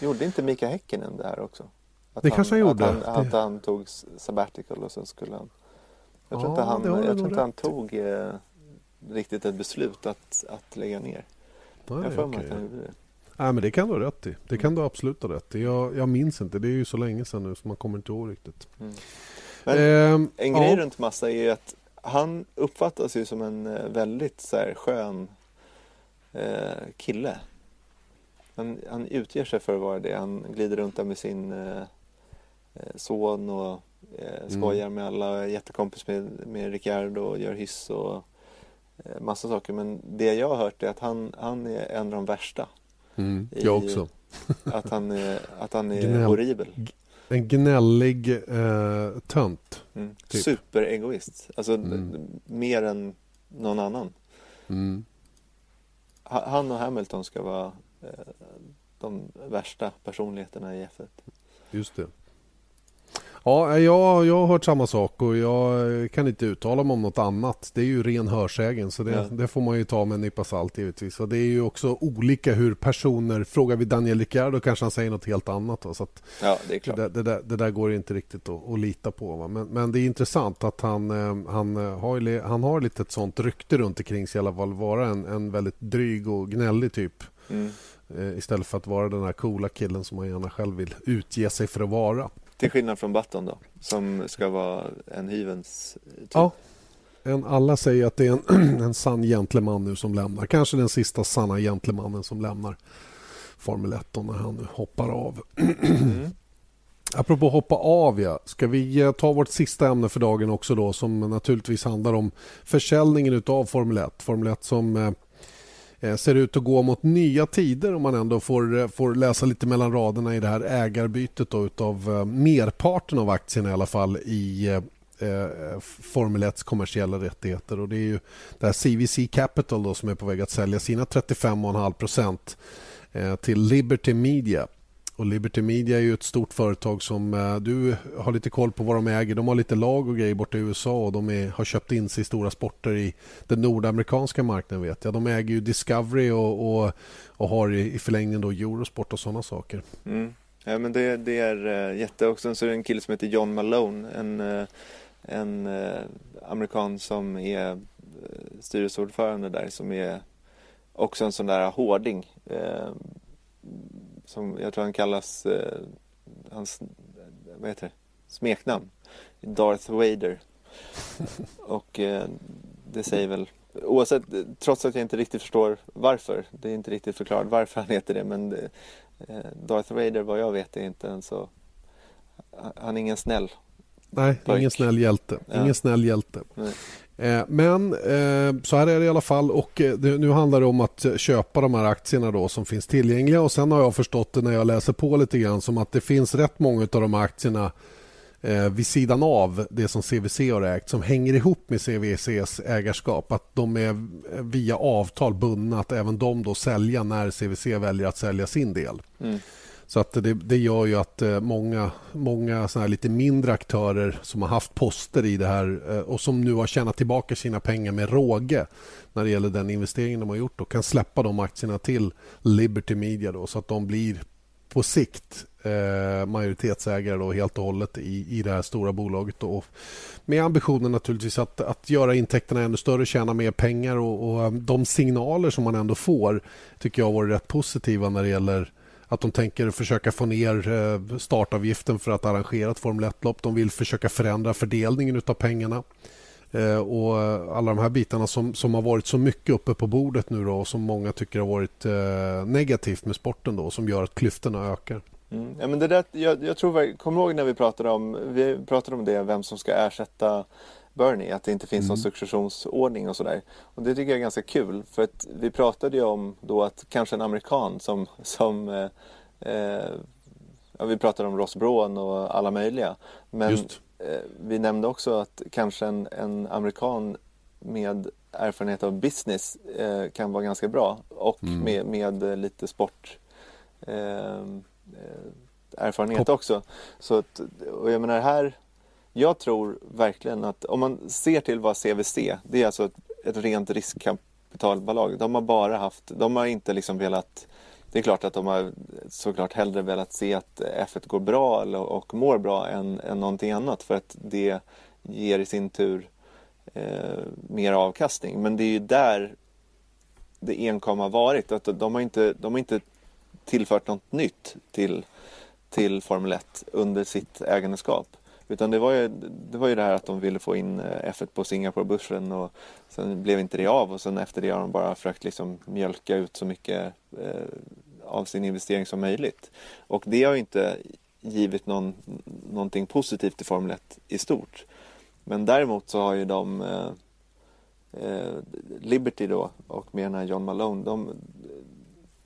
[SPEAKER 2] Gjorde inte Mika Häkkinen det här också?
[SPEAKER 1] Att det han, kanske han gjorde.
[SPEAKER 2] Att han, att han tog sabbatical och sen skulle han... Jag tror ja, inte han, jag tror inte han tog eh, riktigt ett beslut att, att lägga ner. Nej, jag får okay. att han gjorde det.
[SPEAKER 1] Nej, men det kan du ha rätt i. Det kan du absolut ha rätt i. Jag, jag minns inte. Det är ju så länge sedan nu så man kommer inte ihåg riktigt. Mm.
[SPEAKER 2] Men eh, en grej ja. runt Massa är att han uppfattas ju som en eh, väldigt så här, skön eh, kille. Han, han utger sig för att vara det. Han glider runt där med sin eh, eh son och eh, skojar mm. med alla. Jättekompis med, med Ricciardo och gör hyss och eh, massa saker. Men det jag har hört är att han, han är en av de värsta.
[SPEAKER 1] Mm, jag också. *laughs*
[SPEAKER 2] att han är, att han är Gnäll, horribel.
[SPEAKER 1] En gnällig eh, tönt.
[SPEAKER 2] Mm. Typ. Superegoist. Alltså mm. mer än någon annan.
[SPEAKER 1] Mm.
[SPEAKER 2] Han och Hamilton ska vara eh, de värsta personligheterna i F1.
[SPEAKER 1] Just det. Ja, jag, jag har hört samma sak och jag kan inte uttala mig om något annat. Det är ju ren hörsägen så det, ja. det får man ju ta med en nypa salt givetvis. Och det är ju också olika hur personer, frågar vi Daniel Ricciardo kanske han säger något helt annat. Då, så
[SPEAKER 2] ja, det är klart.
[SPEAKER 1] Det, det, där, det där går inte riktigt att, att lita på. Men, men, det är intressant att han, eh, han, har, han har lite ett sånt rykte runt omkring sig i alla fall. Vara en, en väldigt dryg och gnällig typ.
[SPEAKER 2] Mm.
[SPEAKER 1] Eh, istället för att vara den här coola killen som man gärna själv vill utge sig för att vara
[SPEAKER 2] Till skillnad från Button då, som ska vara en hyvens typ.
[SPEAKER 1] Ja, en, alla säger att det är en, *clears throat* en sann gentleman nu som lämnar. Kanske den sista sanna gentlemannen som lämnar Formel 1 när han nu hoppar av. *clears throat* Mm. Apropå hoppa av, ja. ska vi eh, ta vårt sista ämne för dagen också då som naturligtvis handlar om försäljningen av Formel 1. Formel 1 som eh, eh, Eh, ser ut att gå mot nya tider om man ändå får, eh, får läsa lite mellan raderna i det här ägarbytet då, utav eh, merparten av aktierna i alla fall i eh, Formel 1 kommersiella rättigheter. Och det är ju det här CVC Capital då, som är på väg att sälja sina 35,5 procent till Liberty Media. Och Liberty Media är ju ett stort företag som eh, du har lite koll på vad de äger. De har lite lag och grejer borta i USA och de är, har köpt in sig i stora sporter i den nordamerikanska marknaden vet jag. De äger ju Discovery och, och, och har i, i förlängningen då Eurosport och sådana saker.
[SPEAKER 2] Mm. Ja, men det, det är eh, jätte... Och sen så är det en kille som heter John Malone, en, eh, en amerikan som är styrelseordförande där som är också en sån där hårding som jag tror han kallas, eh, hans, vad heter det, smeknamn, Darth Vader. *laughs* Och eh, det säger väl, oavsett, trots att jag inte riktigt förstår varför, det är inte riktigt förklarat varför han heter det, men eh, Darth Vader vad jag vet är inte en så, han är ingen snäll
[SPEAKER 1] Nej, ingen snäll hjälte. Ingen ja. snäll hjälte. Nej. Eh, men eh, så här är det i alla fall och eh, nu handlar det om att köpa de här aktierna då som finns tillgängliga och sen har jag förstått det när jag läser på lite grann som att det finns rätt många av de här aktierna vid sidan av det som CVC har ägt som hänger ihop med CVCs ägarskap. Att de är via avtal bundna att även de då sälja när CVC väljer att sälja sin del. Mm. Så att det, det gör ju att eh, många, många såna lite mindre aktörer som har haft poster i det här eh, och som nu har tjänat tillbaka sina pengar med råge när det gäller den investeringen de har gjort och kan släppa de aktierna till Liberty Media då, så att de blir på sikt eh, majoritetsägare då, helt och hållet i, i det här stora bolaget. Då. Med ambitionen naturligtvis att, att göra intäkterna ännu större, tjäna mer pengar och, och eh, de signaler som man ändå får tycker jag har varit rätt positiva när det gäller att de tänker försöka få ner eh, startavgiften för att arrangera ett Formel 1-lopp. De vill försöka förändra fördelningen av pengarna. Eh, och alla de här bitarna som, som har varit så mycket uppe på bordet nu då, och som många tycker har varit eh, negativt med sporten då, som gör att klyftorna ökar.
[SPEAKER 2] Mm. Ja, men det där, jag, jag tror, kommer ihåg när vi pratade om, vi pratade om det, vem som ska ersätta Bernie, att det inte finns mm. någon successionsordning och sådär. Och det tycker jag är ganska kul för att vi pratade ju om då att kanske en amerikan som, som eh, eh, ja, vi pratade om Ross Braun och alla möjliga. Men eh, vi nämnde också att kanske en, en amerikan med erfarenhet av business eh, kan vara ganska bra och mm. med, med lite sport eh, eh, erfarenhet Pop. också. Så att, och jag menar här jag tror verkligen att om man ser till vad CVC, det är alltså ett, ett rent riskkapitalbolag. De har bara haft, de har inte liksom velat det är klart att de har såklart hellre velat se att F1 går bra och mår bra än, än någonting annat för att det ger i sin tur eh, mer avkastning. Men det är ju där det enkom har varit. Att de, har inte, de har inte tillfört något nytt till, till Formel 1 under sitt ägandeskap. Utan det var, ju, det var ju det här att de ville få in eh, F1 på Singapore-börsen och sen blev inte det av och sen efter det har de bara försökt liksom mjölka ut så mycket eh, av sin investering som möjligt. Och det har ju inte givit någon, någonting positivt i Formel 1 i stort. Men däremot så har ju de eh, eh, Liberty då och med den här John Malone, de,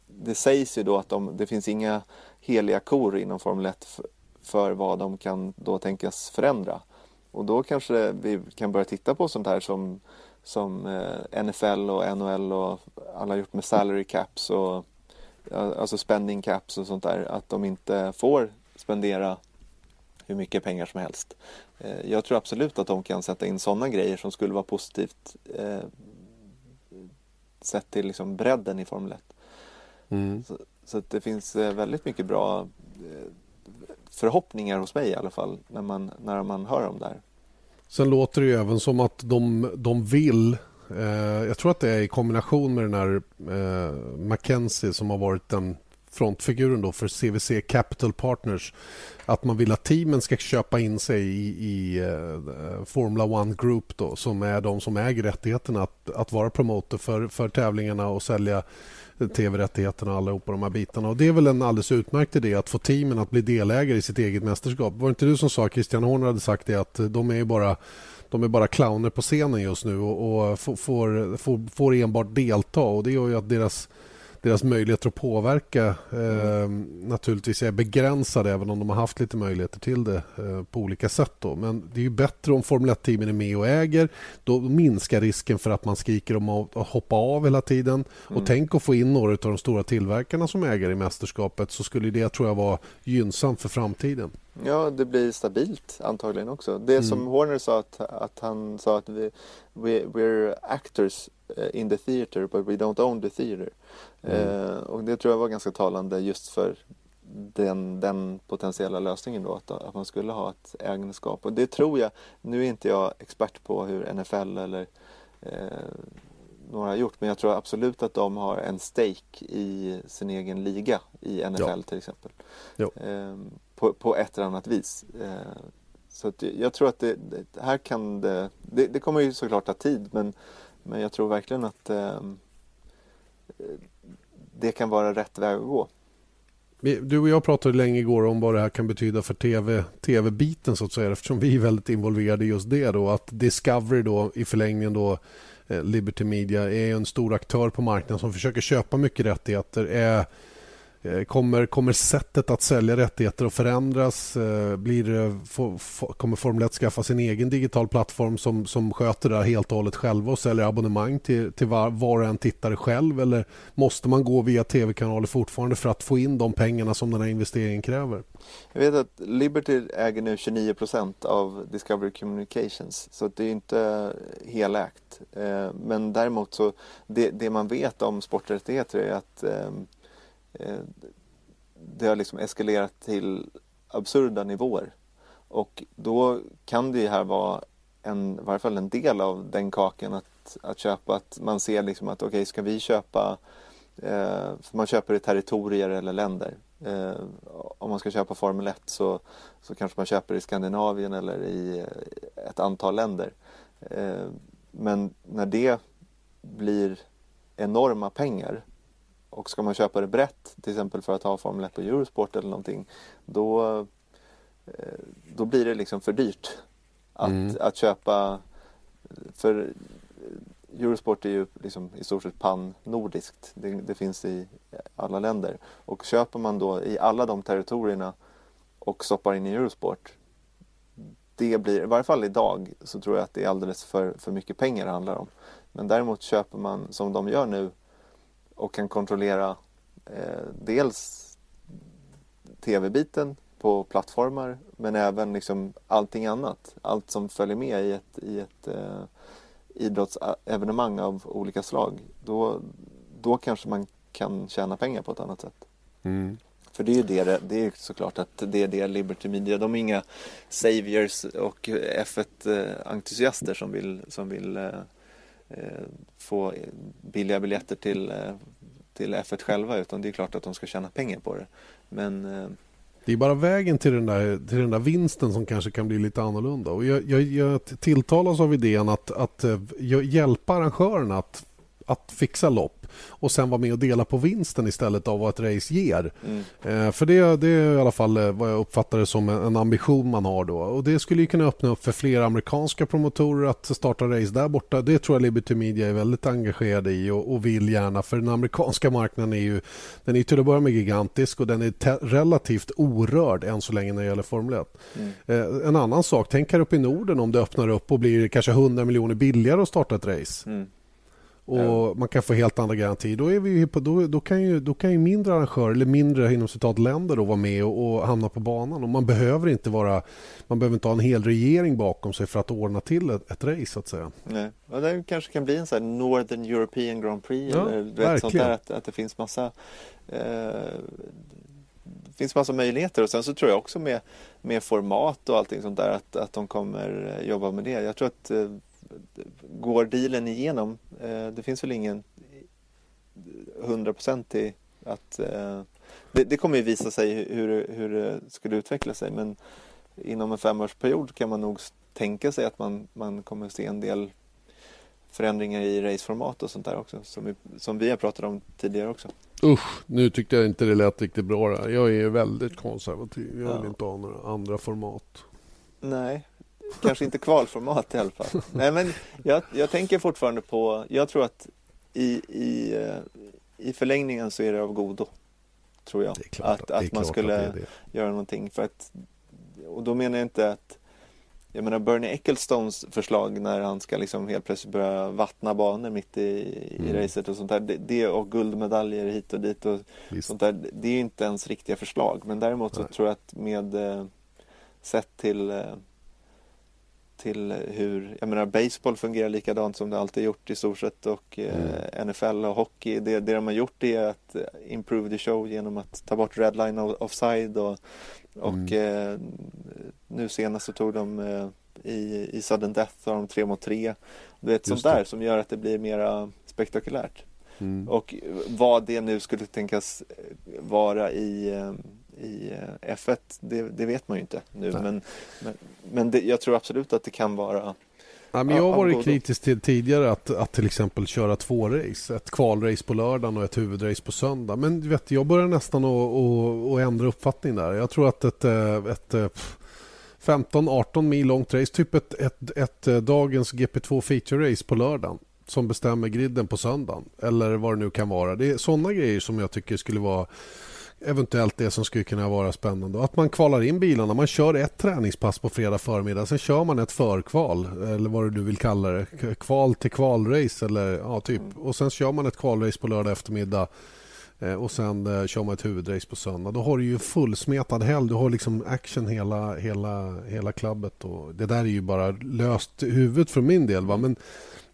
[SPEAKER 2] det sägs ju då att de, det finns inga heliga kor inom Formel 1 för vad de kan då tänkas förändra. Och då kanske vi kan börja titta på sånt här som, som eh, NFL och NHL och alla gjort med salary caps och alltså spending caps och sånt där. Att de inte får spendera hur mycket pengar som helst. Eh, jag tror absolut att de kan sätta in sådana grejer som skulle vara positivt eh, sett till liksom bredden i Formel 1. Mm. Så, så det finns eh, väldigt mycket bra eh, förhoppningar hos mig i alla fall när man, när man hör dem där.
[SPEAKER 1] Sen låter det ju även som att de, de vill eh, jag tror att det är i kombination med den här eh, Mackenzie som har varit den frontfiguren då för CVC Capital Partners att man vill att teamen ska köpa in sig i, i uh, Formula One Group då, som är de som äger rättigheterna att, att vara promoter för, för tävlingarna och sälja tv-rättigheterna och allihopa de här bitarna. Och det är väl en alldeles utmärkt idé att få teamen att bli delägare i sitt eget mästerskap. Var det inte du som sa, Christian Horner hade sagt det, att de är bara de är bara clowner på scenen just nu och, och får, får, får enbart delta och det gör ju att deras deras möjligheter att påverka eh, naturligtvis är begränsade även om de har haft lite möjligheter till det eh, på olika sätt. Då. Men det är ju bättre om Formel 1-teamen är med och äger. Då minskar risken för att man skriker om att hoppa av hela tiden. Mm. Och tänk att få in några av de stora tillverkarna som ägare i mästerskapet så skulle det tror jag vara gynnsamt för framtiden.
[SPEAKER 2] Ja, det blir stabilt antagligen också. Det mm. som Horner sa att, att han sa att vi, we, we're actors eh, in the theater but we don't own the theater. Mm. Eh, och det tror jag var ganska talande just för den, den potentiella lösningen då, att, att man skulle ha ett ägandeskap. Och det tror jag, nu är inte jag expert på hur NFL eller eh, några har gjort, men jag tror absolut att de har en stake i sin egen liga i NFL ja. till exempel. Eh, på, på, ett eller annat vis. Eh, så jag tror att det, det här kan det, det, det, kommer ju såklart ta tid, men, men jag tror verkligen att eh, det kan vara rätt väg att gå.
[SPEAKER 1] Du och jag pratade länge igår om vad det här kan betyda för TV, tv-biten så att säga eftersom vi är väldigt involverade i just det då att Discovery då i förlängningen då eh, Liberty Media är en stor aktör på marknaden som försöker köpa mycket rättigheter är Eh, kommer, kommer sättet att sälja rättigheter att förändras? Eh, blir, for, for, kommer Formel 1 skaffa sin egen digital plattform som, som sköter det här helt och hållet själva och säljer abonnemang till, till var, var och en tittare själv? Eller måste man gå via tv-kanaler fortfarande för att få in de pengarna som den här investeringen kräver?
[SPEAKER 2] Jag vet att Liberty äger nu 29% av Discovery Communications så det är inte helägt. Eh, men däremot så det, det man vet om sporträttigheter är att ehm, Eh, det har liksom eskalerat till absurda nivåer. Och då kan det här vara en, i varje fall en del av den kakan att, att köpa. Att man ser liksom att okej, okay, ska vi köpa eh, man köper i territorier eller länder. Eh, om man ska köpa Formel 1 så, så kanske man köper i Skandinavien eller i eh, ett antal länder. Eh, men när det blir enorma pengar och ska man köpa det brett, till exempel för att ha Formel 1 på Eurosport eller någonting, då, eh, då blir det liksom för dyrt att, mm. att köpa. För Eurosport är ju liksom i stort sett pan-nordiskt. Det, det, finns i alla länder. Och köper man då i alla de territorierna och stoppar in i Eurosport det blir, i varje fall idag, så tror jag att det är alldeles för, för mycket pengar det handlar om. Men däremot köper man, som de gör nu, och kan kontrollera eh, dels tv-biten på plattformar men även liksom allting annat. Allt som följer med i ett, i ett eh, idrottsevenemang av olika slag. Då, då kanske man kan tjäna pengar på ett annat sätt. Mm. För det är ju det, det är såklart att det är det Liberty Media, de är inga saviors och F1-entusiaster som vill, som vill eh, Eh, Eh, få billiga biljetter till, eh, till F1 själva utan det är klart att de ska tjäna pengar på det. Men eh,
[SPEAKER 1] det är bara vägen till den, där, till den där vinsten som kanske kan bli lite annorlunda. Och jag, jag, jag tilltalas av idén att, att eh, hjälpa arrangörerna att, att fixa lopp och sen vara med och dela på vinsten istället av vad ett race ger. Mm. Eh, för det, det är i alla fall eh, vad jag uppfattar det som en ambition man har då. Och det skulle kunna öppna upp för fler amerikanska promotorer att starta race där borta. Det tror jag Liberty Media är väldigt engagerade i och, och vill gärna. För den amerikanska marknaden är ju den är till att börja med gigantisk och den är relativt orörd än så länge när det gäller Formel 1. Mm. Eh, en annan sak, tänk här uppe i Norden om det öppnar upp och blir kanske 100 miljoner billigare att starta ett race. Mm och ja. man kan få helt andra garantier. Då, är vi på, då, då, kan ju, då kan ju mindre arrangörer, eller mindre inom citat länder då, vara med och, och, hamna på banan. Och man behöver inte vara man behöver inte ha en hel regering bakom sig för att ordna till ett, ett race så att säga.
[SPEAKER 2] Nej. Och det kanske kan bli en sån här Northern European Grand Prix ja, eller vet, sånt där, att, att det finns massa eh, det finns massa möjligheter och sen så tror jag också med, med format och allting sånt där att, att de kommer jobba med det. Jag tror att eh, går dealen igenom, eh, det finns väl ingen hundraprocentig att, eh, det, det kommer ju visa sig hur, hur det skulle utveckla sig men inom en femårsperiod kan man nog tänka sig att man, man kommer se en del förändringar i raceformat och sånt där också som vi, som vi har pratat om tidigare också.
[SPEAKER 1] Usch, nu tyckte jag inte det lät riktigt bra där. Jag är väldigt konservativ. Jag vill ja. inte ha några andra format.
[SPEAKER 2] Nej, kanske inte kvalformat i alla fall. Nej, men jag, jag tänker fortfarande på, jag tror att i, i, eh, i förlängningen så är det av godo. Tror jag. att, att man skulle att göra någonting. För att, och då menar jag inte att jag menar Bernie Ecclestones förslag när han ska liksom helt plötsligt börja vattna banor mitt i, i mm. racet och sånt där. Det, det, och guldmedaljer hit och dit och Visst. sånt där. Det är ju inte ens riktiga förslag. Men däremot så Nej. tror jag att med eh, sett till eh, till hur, jag menar baseball fungerar likadant som det alltid gjort i stort sett och eh, mm. NFL och hockey, det, det de har gjort är att eh, improve the show genom att ta bort redline offside och, och mm. eh, nu senast så tog de eh, i, i sudden death har de tre mot tre. Är ett sånt där som gör att det blir mera spektakulärt. Mm. Och vad det nu skulle tänkas vara i eh, i eh, F1, det, det, vet man ju inte nu. Men, men, men det, jag tror absolut att det kan vara
[SPEAKER 1] Ja, men jag har varit kritisk till tidigare att, att till exempel köra två race. Ett kvalrace på lördagen och ett huvudrace på söndag. Men vet, jag börjar nästan att ändra uppfattning där. Jag tror att ett, eh, ett, ett 15-18 mil långt race, typ ett, ett, ett, eh, dagens GP2 feature race på lördagen som bestämmer griden på söndagen. Eller vad det nu kan vara. Det är sådana grejer som jag tycker skulle vara eventuellt det som skulle kunna vara spännande. Att man kvalar in bilarna. Man kör ett träningspass på fredag förmiddag. Sen kör man ett förkval eller vad du vill kalla det. Kval till kvalrace eller ja, typ. Och sen kör man ett kvalrace på lördag eftermiddag. Eh, och sen eh, kör man ett huvudrace på söndag. Då har du ju fullsmetad helg. Du har liksom action hela, hela, hela klubbet. Och det där är ju bara löst huvudet för min del. Va? Men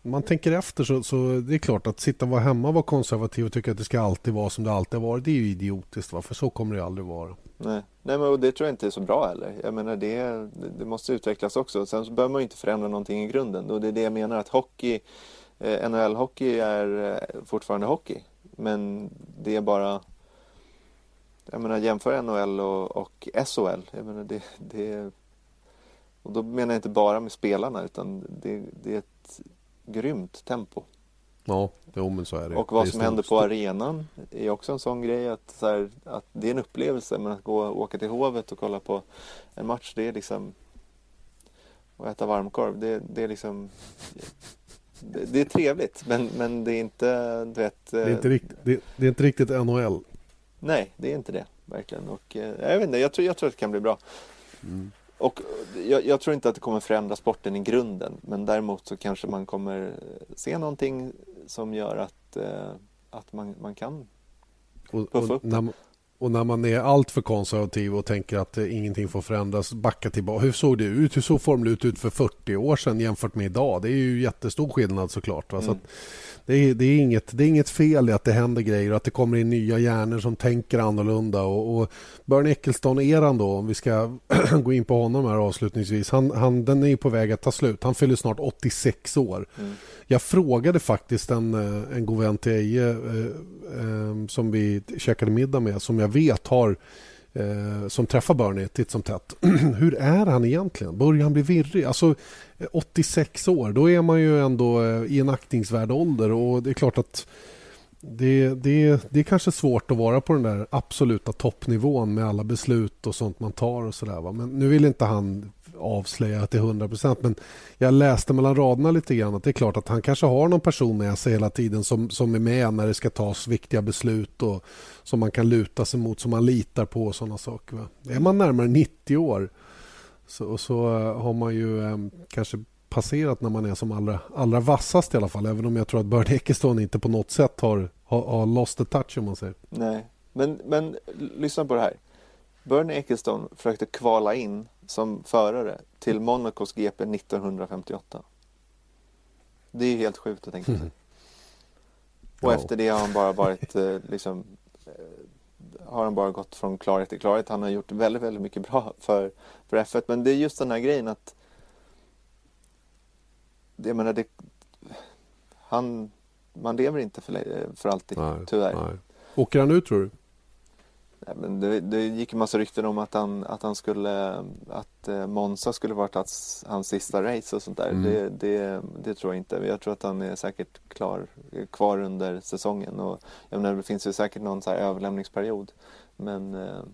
[SPEAKER 1] man tänker efter så, så det är klart att sitta och vara hemma och vara konservativ och tycka att det ska alltid vara som det alltid har varit. Det är ju idiotiskt. Va? För så kommer det aldrig vara.
[SPEAKER 2] Nej, Nej men det tror jag inte är så bra heller. Jag menar det, det måste utvecklas också. Sen så behöver man ju inte förändra någonting i grunden. Och det är det jag menar att hockey, eh, NHL-hockey är eh, fortfarande hockey. Men det är bara jag menar jämför NHL och, och SHL. Jag menar det, det, och då menar jag inte bara med spelarna utan det, det är ett grymt tempo.
[SPEAKER 1] Ja, jo, men så är det.
[SPEAKER 2] Och vad det som händer på arenan är också en sån grej att, så här, att det är en upplevelse. Men att gå och åka till Hovet och kolla på en match, det är liksom och äta varmkorv, det, det är liksom det, det, är trevligt men, men det är inte, du vet
[SPEAKER 1] det är inte, rikt, det, det, är inte riktigt NHL
[SPEAKER 2] Nej, det är inte det verkligen och eh, jag vet inte, jag tror, jag tror att det kan bli bra mm. Och jag, jag, tror inte att det kommer förändra sporten i grunden men däremot så kanske man kommer se någonting som gör att, eh, att man, man kan puffa och, och upp.
[SPEAKER 1] när, och när man är alltför konservativ och tänker att eh, ingenting får förändras, backa tillbaka. Hur såg det ut? Hur såg Formel 1 ut för 40 år sedan jämfört med idag? Det är ju jättestor skillnad såklart. Va? Mm. Så det är, det, är inget, det är inget fel i att det händer grejer och att det kommer in nya hjärnor som tänker annorlunda. Och, och Bernie Ecclestone-eran då, om vi ska *clears throat* gå in på honom här avslutningsvis. Han, han, den är på väg att ta slut. Han fyller snart 86 år. Mm. Jag frågade faktiskt en, eh, en god vän till Eje eh, eh, som vi käkade middag med, som jag vet har eh, som träffar Bernie titt som tätt. *clears throat* Hur är han egentligen? Börjar han bli virrig? Alltså eh, 86 år, då är man ju ändå eh, i en aktningsvärd ålder och det är klart att det, det, det är kanske svårt att vara på den där absoluta toppnivån med alla beslut och sånt man tar och sådär. Men nu vill inte han avslöja till 100 procent. Men jag läste mellan raderna lite grann att det är klart att han kanske har någon person med sig hela tiden som, som är med när det ska tas viktiga beslut och som man kan luta sig mot, som man litar på och sådana saker. Va? Är man närmare 90 år så, så eh, har man ju eh, kanske passerat när man är som allra, allra vassast i alla fall. Även om jag tror att Bernie Ekeston inte på något sätt har, har, har lost the touch om man säger.
[SPEAKER 2] Nej, men, men lyssna på det här. Bernie Ecclestone försökte kvala in som förare till Monacos GP 1958. Det är helt sjukt att tänka sig. Mm. *laughs* Och ja. efter det har han bara varit eh, liksom eh, har han bara gått från klarhet till klarhet. Han har gjort väldigt, väldigt mycket bra för, för F1. Men det är just den här grejen att jag menar, det, han, man lever inte för, för alltid, nej, tyvärr. Nej.
[SPEAKER 1] Åker han ut tror du?
[SPEAKER 2] Nej, men det, det gick en massa rykten om att han, att han skulle att eh, Monza skulle varit hans, hans sista race och sånt där. Mm. Det, det, det, tror jag inte. Jag tror att han är säkert klar, kvar under säsongen. Och, jag menar, det finns ju säkert någon så överlämningsperiod. Men eh,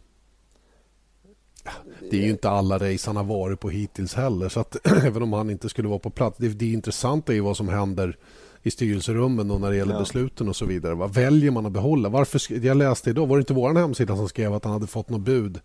[SPEAKER 1] det är ju inte alla race han har varit på hittills heller. Så att *clears throat* även om han inte skulle vara på plats. Det, det intressanta är ju vad som händer i styrelserummen och när det gäller ja. besluten och så vidare. Vad väljer man att behålla? Varför, jag läste idag, var det inte vår hemsida som skrev att han hade fått något bud?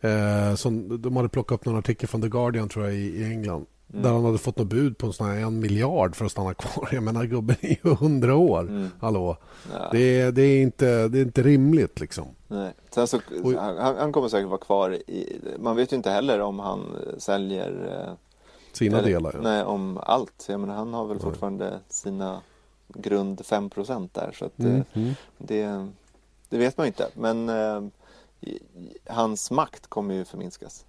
[SPEAKER 1] Eh, som, de hade plockat upp någon artikel från The Guardian tror jag i, i England. Mm. Där han hade fått något bud på en, sån här en miljard för att stanna kvar. *laughs* Jag menar gubben är ju hundra år. Mm. Hallå. Ja. Det, det, är inte, det är inte rimligt liksom.
[SPEAKER 2] Nej. Sen så, han, han, kommer säkert vara kvar i, Man vet ju inte heller om han säljer eh,
[SPEAKER 1] sina eller, delar? Ja.
[SPEAKER 2] Nej, om allt. Jag menar, han har väl fortfarande sina grund 5% där. Så att mm. det, mm. det, det, vet man inte. Men eh, hans makt kommer ju förminskas.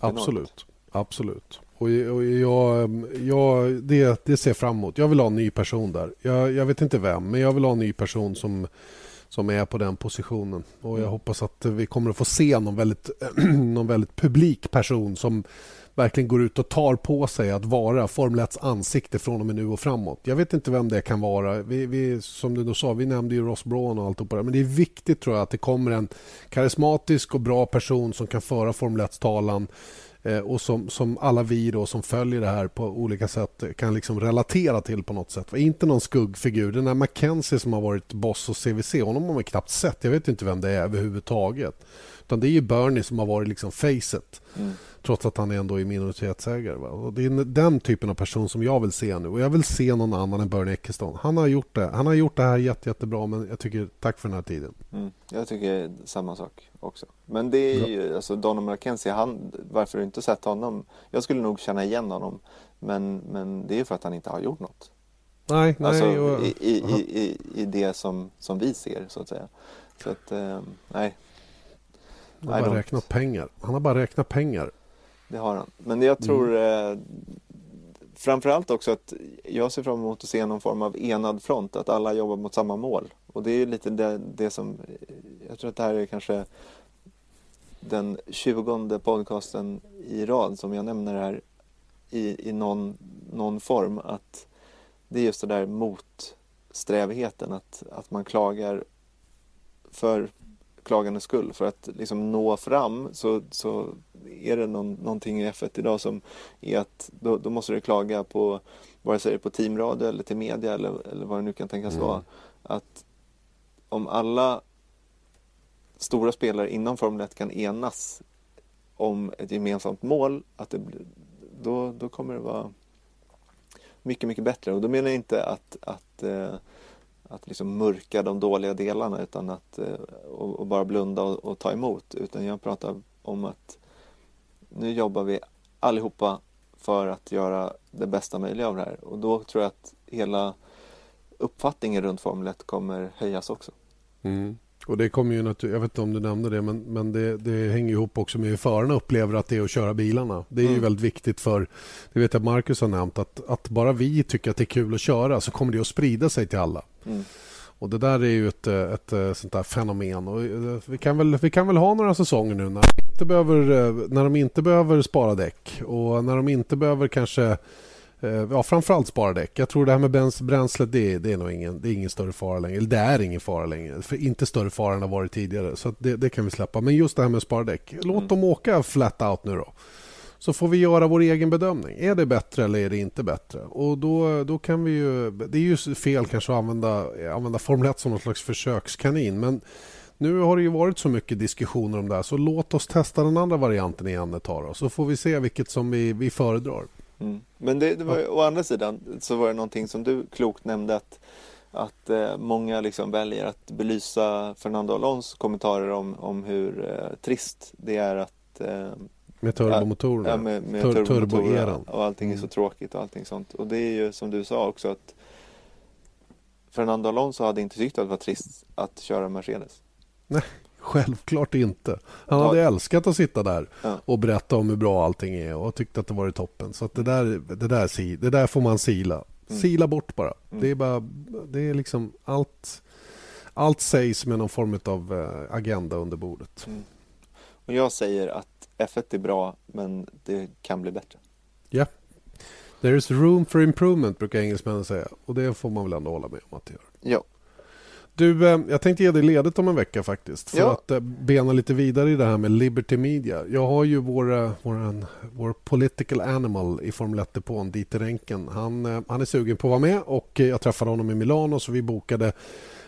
[SPEAKER 1] Absolut. Enormt. Absolut. Och, och jag, jag, det, det ser fram emot. Jag vill ha en ny person där. Jag, jag, vet inte vem, men jag vill ha en ny person som, som är på den positionen. Och jag mm. hoppas att vi kommer att få se någon väldigt, *clears throat* någon väldigt publik person som verkligen går ut och tar på sig att vara Formel 1 ansikte från och med nu och framåt. Jag vet inte vem det kan vara. Vi, vi, som du då sa, vi nämnde ju Ross Brown. och allt det Men det är viktigt tror jag att det kommer en karismatisk och bra person som kan föra Formel 1 talan eh, och som, som alla vi då som följer det här på olika sätt kan liksom relatera till på något sätt. Inte någon skuggfigur. Den här Mackenzie som har varit boss hos CVC, honom har man knappt sett. Jag vet inte vem det är överhuvudtaget. Utan det är ju Bernie som har varit liksom facet. Mm. Trots att han ändå är minoritetsägare. Va? Och det är den typen av person som jag vill se nu. Och jag vill se någon annan än Bernie Ecclestone. Han har gjort det, han har gjort det här jätte, jättebra men jag tycker tack för den här tiden.
[SPEAKER 2] Mm. Jag tycker samma sak också. Men det är ju, alltså Donald McKenzie, han, varför du inte sett honom? Jag skulle nog känna igen honom. Men, men det är för att han inte har gjort något.
[SPEAKER 1] Nej, nej.
[SPEAKER 2] Alltså, och, i, i, i, i, det som, som vi ser så att säga. Så att, eh, nej.
[SPEAKER 1] Han har bara räknat pengar. Han har bara räknat pengar
[SPEAKER 2] det har han. Men jag tror mm. eh, framförallt också att jag ser fram emot att se någon form av enad front, att alla jobbar mot samma mål. Och det är lite det, det som, jag tror att det här är kanske den tjugonde podcasten i rad som jag nämner här i, i någon, någon form. Att det är just det där motsträvigheten, att, att man klagar för klagandets skull. För att liksom nå fram så, så är det någon, någonting i F1 idag som är att då, då måste du klaga på vare sig på teamradio eller till media eller, eller vad det nu kan tänkas mm. vara. Att om alla stora spelare inom Formel 1 kan enas om ett gemensamt mål, att det, då, då kommer det vara mycket, mycket bättre. Och då menar jag inte att, att eh, att liksom mörka de dåliga delarna utan att eh, och, och bara blunda och, och, ta emot. Utan jag pratar om att nu jobbar vi allihopa för att göra det bästa möjliga av det här. Och då tror jag att hela uppfattningen runt Formel 1 kommer höjas också.
[SPEAKER 1] Mm. Och det kommer ju jag vet inte om du nämnde det, men, men det, det hänger ihop också med hur förarna upplever att det är att köra bilarna. Det är mm. ju väldigt viktigt för, det vet jag Marcus har nämnt, att, att bara vi tycker att det är kul att köra så kommer det att sprida sig till alla. Mm. Och Det där är ju ett, ett, ett sånt där fenomen. Och eh, vi, kan väl, vi kan väl ha några säsonger nu när de inte behöver, eh, när de inte behöver spara däck och när de inte behöver kanske Eh, ja, framförallt spara däck. Jag tror det här med bränslet det, det är nog ingen, det är ingen större fara längre. Eller det är ingen fara längre. För inte större fara än det varit tidigare. Så det, det, kan vi släppa. Men just det här med spara däck. Låt mm. dem åka flat out nu då. Så får vi göra vår egen bedömning. Är det bättre eller är det inte bättre? Och då, då kan vi ju... Det är ju fel kanske att använda, använda Formel 1 som någon slags försökskanin. Men nu har det ju varit så mycket diskussioner om det här så låt oss testa den andra varianten igen ett tag. Då, så får vi se vilket som vi, vi föredrar.
[SPEAKER 2] Mm. Men det, det var, ja. å andra sidan så var det någonting som du klokt nämnde att, att eh, många liksom väljer att belysa Fernando Alonso kommentarer om, om hur eh, trist det är att eh,
[SPEAKER 1] med turbomotorerna?
[SPEAKER 2] Ja, med, med Tur turbomotorerna och allting är så mm. tråkigt och allting sånt. Och det är ju som du sa också att Fernando Alonso hade inte tyckt att det var trist att köra Mercedes.
[SPEAKER 1] Nej, *laughs* Självklart inte. Han hade ja. älskat att sitta där ja. och berätta om hur bra allting är och tyckte att det var toppen. Så det, där, det, där, det där får man sila. Mm. Sila bort bara. Mm. Det är bara, det är liksom allt. allt sägs med någon form av eh, agenda under bordet. Mm.
[SPEAKER 2] Och jag säger att F1 är bra, men det kan bli bättre.
[SPEAKER 1] Ja. Yeah. There is room for improvement, brukar engelsmännen säga. Och det får man väl ändå hålla med om att det gör.
[SPEAKER 2] Ja.
[SPEAKER 1] Du, eh, jag tänkte ge dig ledigt om en vecka faktiskt. För ja. att eh, bena lite vidare i det här med Liberty Media. Jag har ju vår, eh, vår, vår political animal i Formel 1-depån, Dieter Renken. Han, han är sugen på att vara med och jag träffade honom i Milano så vi bokade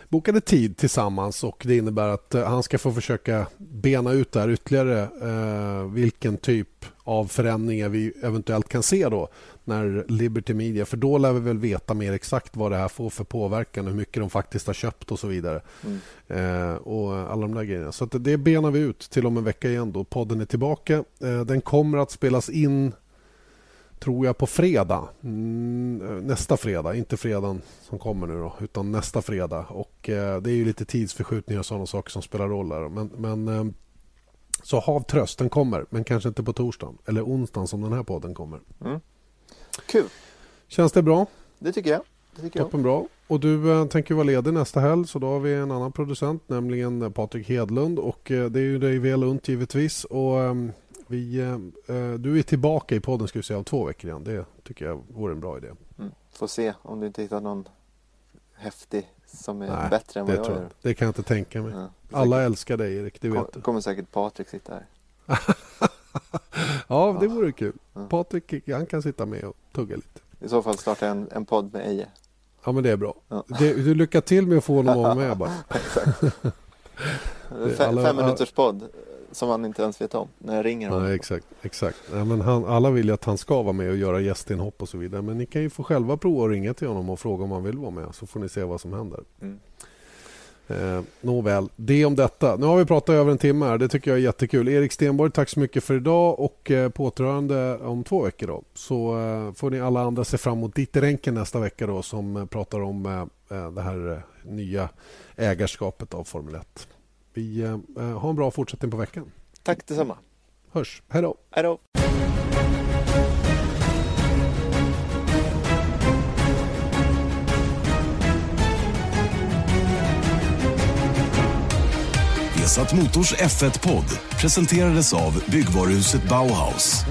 [SPEAKER 1] bokade tid tillsammans och det innebär att han ska få försöka bena ut där ytterligare eh, vilken typ av förändringar vi eventuellt kan se då när Liberty Media, för då lär vi väl veta mer exakt vad det här får för påverkan, hur mycket de faktiskt har köpt och så vidare. Mm. Eh, och alla de där grejerna. Så det benar vi ut till om en vecka igen då. Podden är tillbaka. Eh, den kommer att spelas in tror jag på fredag. Mm, nästa fredag, inte fredagen som kommer nu då, utan nästa fredag. Och eh, det är ju lite tidsförskjutningar och sådana saker som spelar roll där. Men, men eh, så hav tröst, den kommer, men kanske inte på torsdagen eller onsdagen som den här podden kommer. Mm.
[SPEAKER 2] Kul.
[SPEAKER 1] Känns det bra?
[SPEAKER 2] Det tycker jag. Det tycker
[SPEAKER 1] Toppen jag. bra. Och du äh, tänker vara ledig nästa helg så då har vi en annan producent, nämligen eh, Patrik Hedlund. Och äh, det är ju dig väl unt givetvis. Och vi, du är tillbaka i podden ska vi säga om två veckor igen. Det tycker jag vore en bra idé.
[SPEAKER 2] Mm. Får se om du inte hittar någon häftig som är Nej, bättre än vad jag, jag gör.
[SPEAKER 1] Det kan jag inte tänka mig. Ja, Alla älskar dig Erik, det vet
[SPEAKER 2] du. kommer säkert Patrik sitta här. *laughs*
[SPEAKER 1] ja, det vore kul. Patrik han kan sitta med och tugga lite.
[SPEAKER 2] I så fall starta en, en podd med Eje.
[SPEAKER 1] Ja, men det är bra. Ja. Det, du lycka till med att få honom *laughs* med bara.
[SPEAKER 2] Exakt. *laughs* Fem, fem minuters podd som han inte ens vet om när jag ringer honom.
[SPEAKER 1] Nej, exakt. exakt. Ja, men han, alla vill ju att han ska vara med och göra gästinhopp och så vidare. Men ni kan ju få själva prova att ringa till honom och fråga om han vill vara med. Så får ni se vad som händer. Mm. Eh, nåväl, det om detta. Nu har vi pratat över en timme här. Det tycker jag är jättekul. Erik Stenborg, tack så mycket för idag och eh, påtrörande om två veckor. Då. Så eh, får ni alla andra se fram emot Ditterenken nästa vecka då, som eh, pratar om eh, eh, det här eh, nya ägarskapet av Formel 1. Vi har en bra fortsättning på veckan.
[SPEAKER 2] Tack detsamma.
[SPEAKER 1] Hörs. Hej då.
[SPEAKER 2] Hej då.
[SPEAKER 3] Vesat Motors F1-podd presenterades av byggvaruhuset Bauhaus.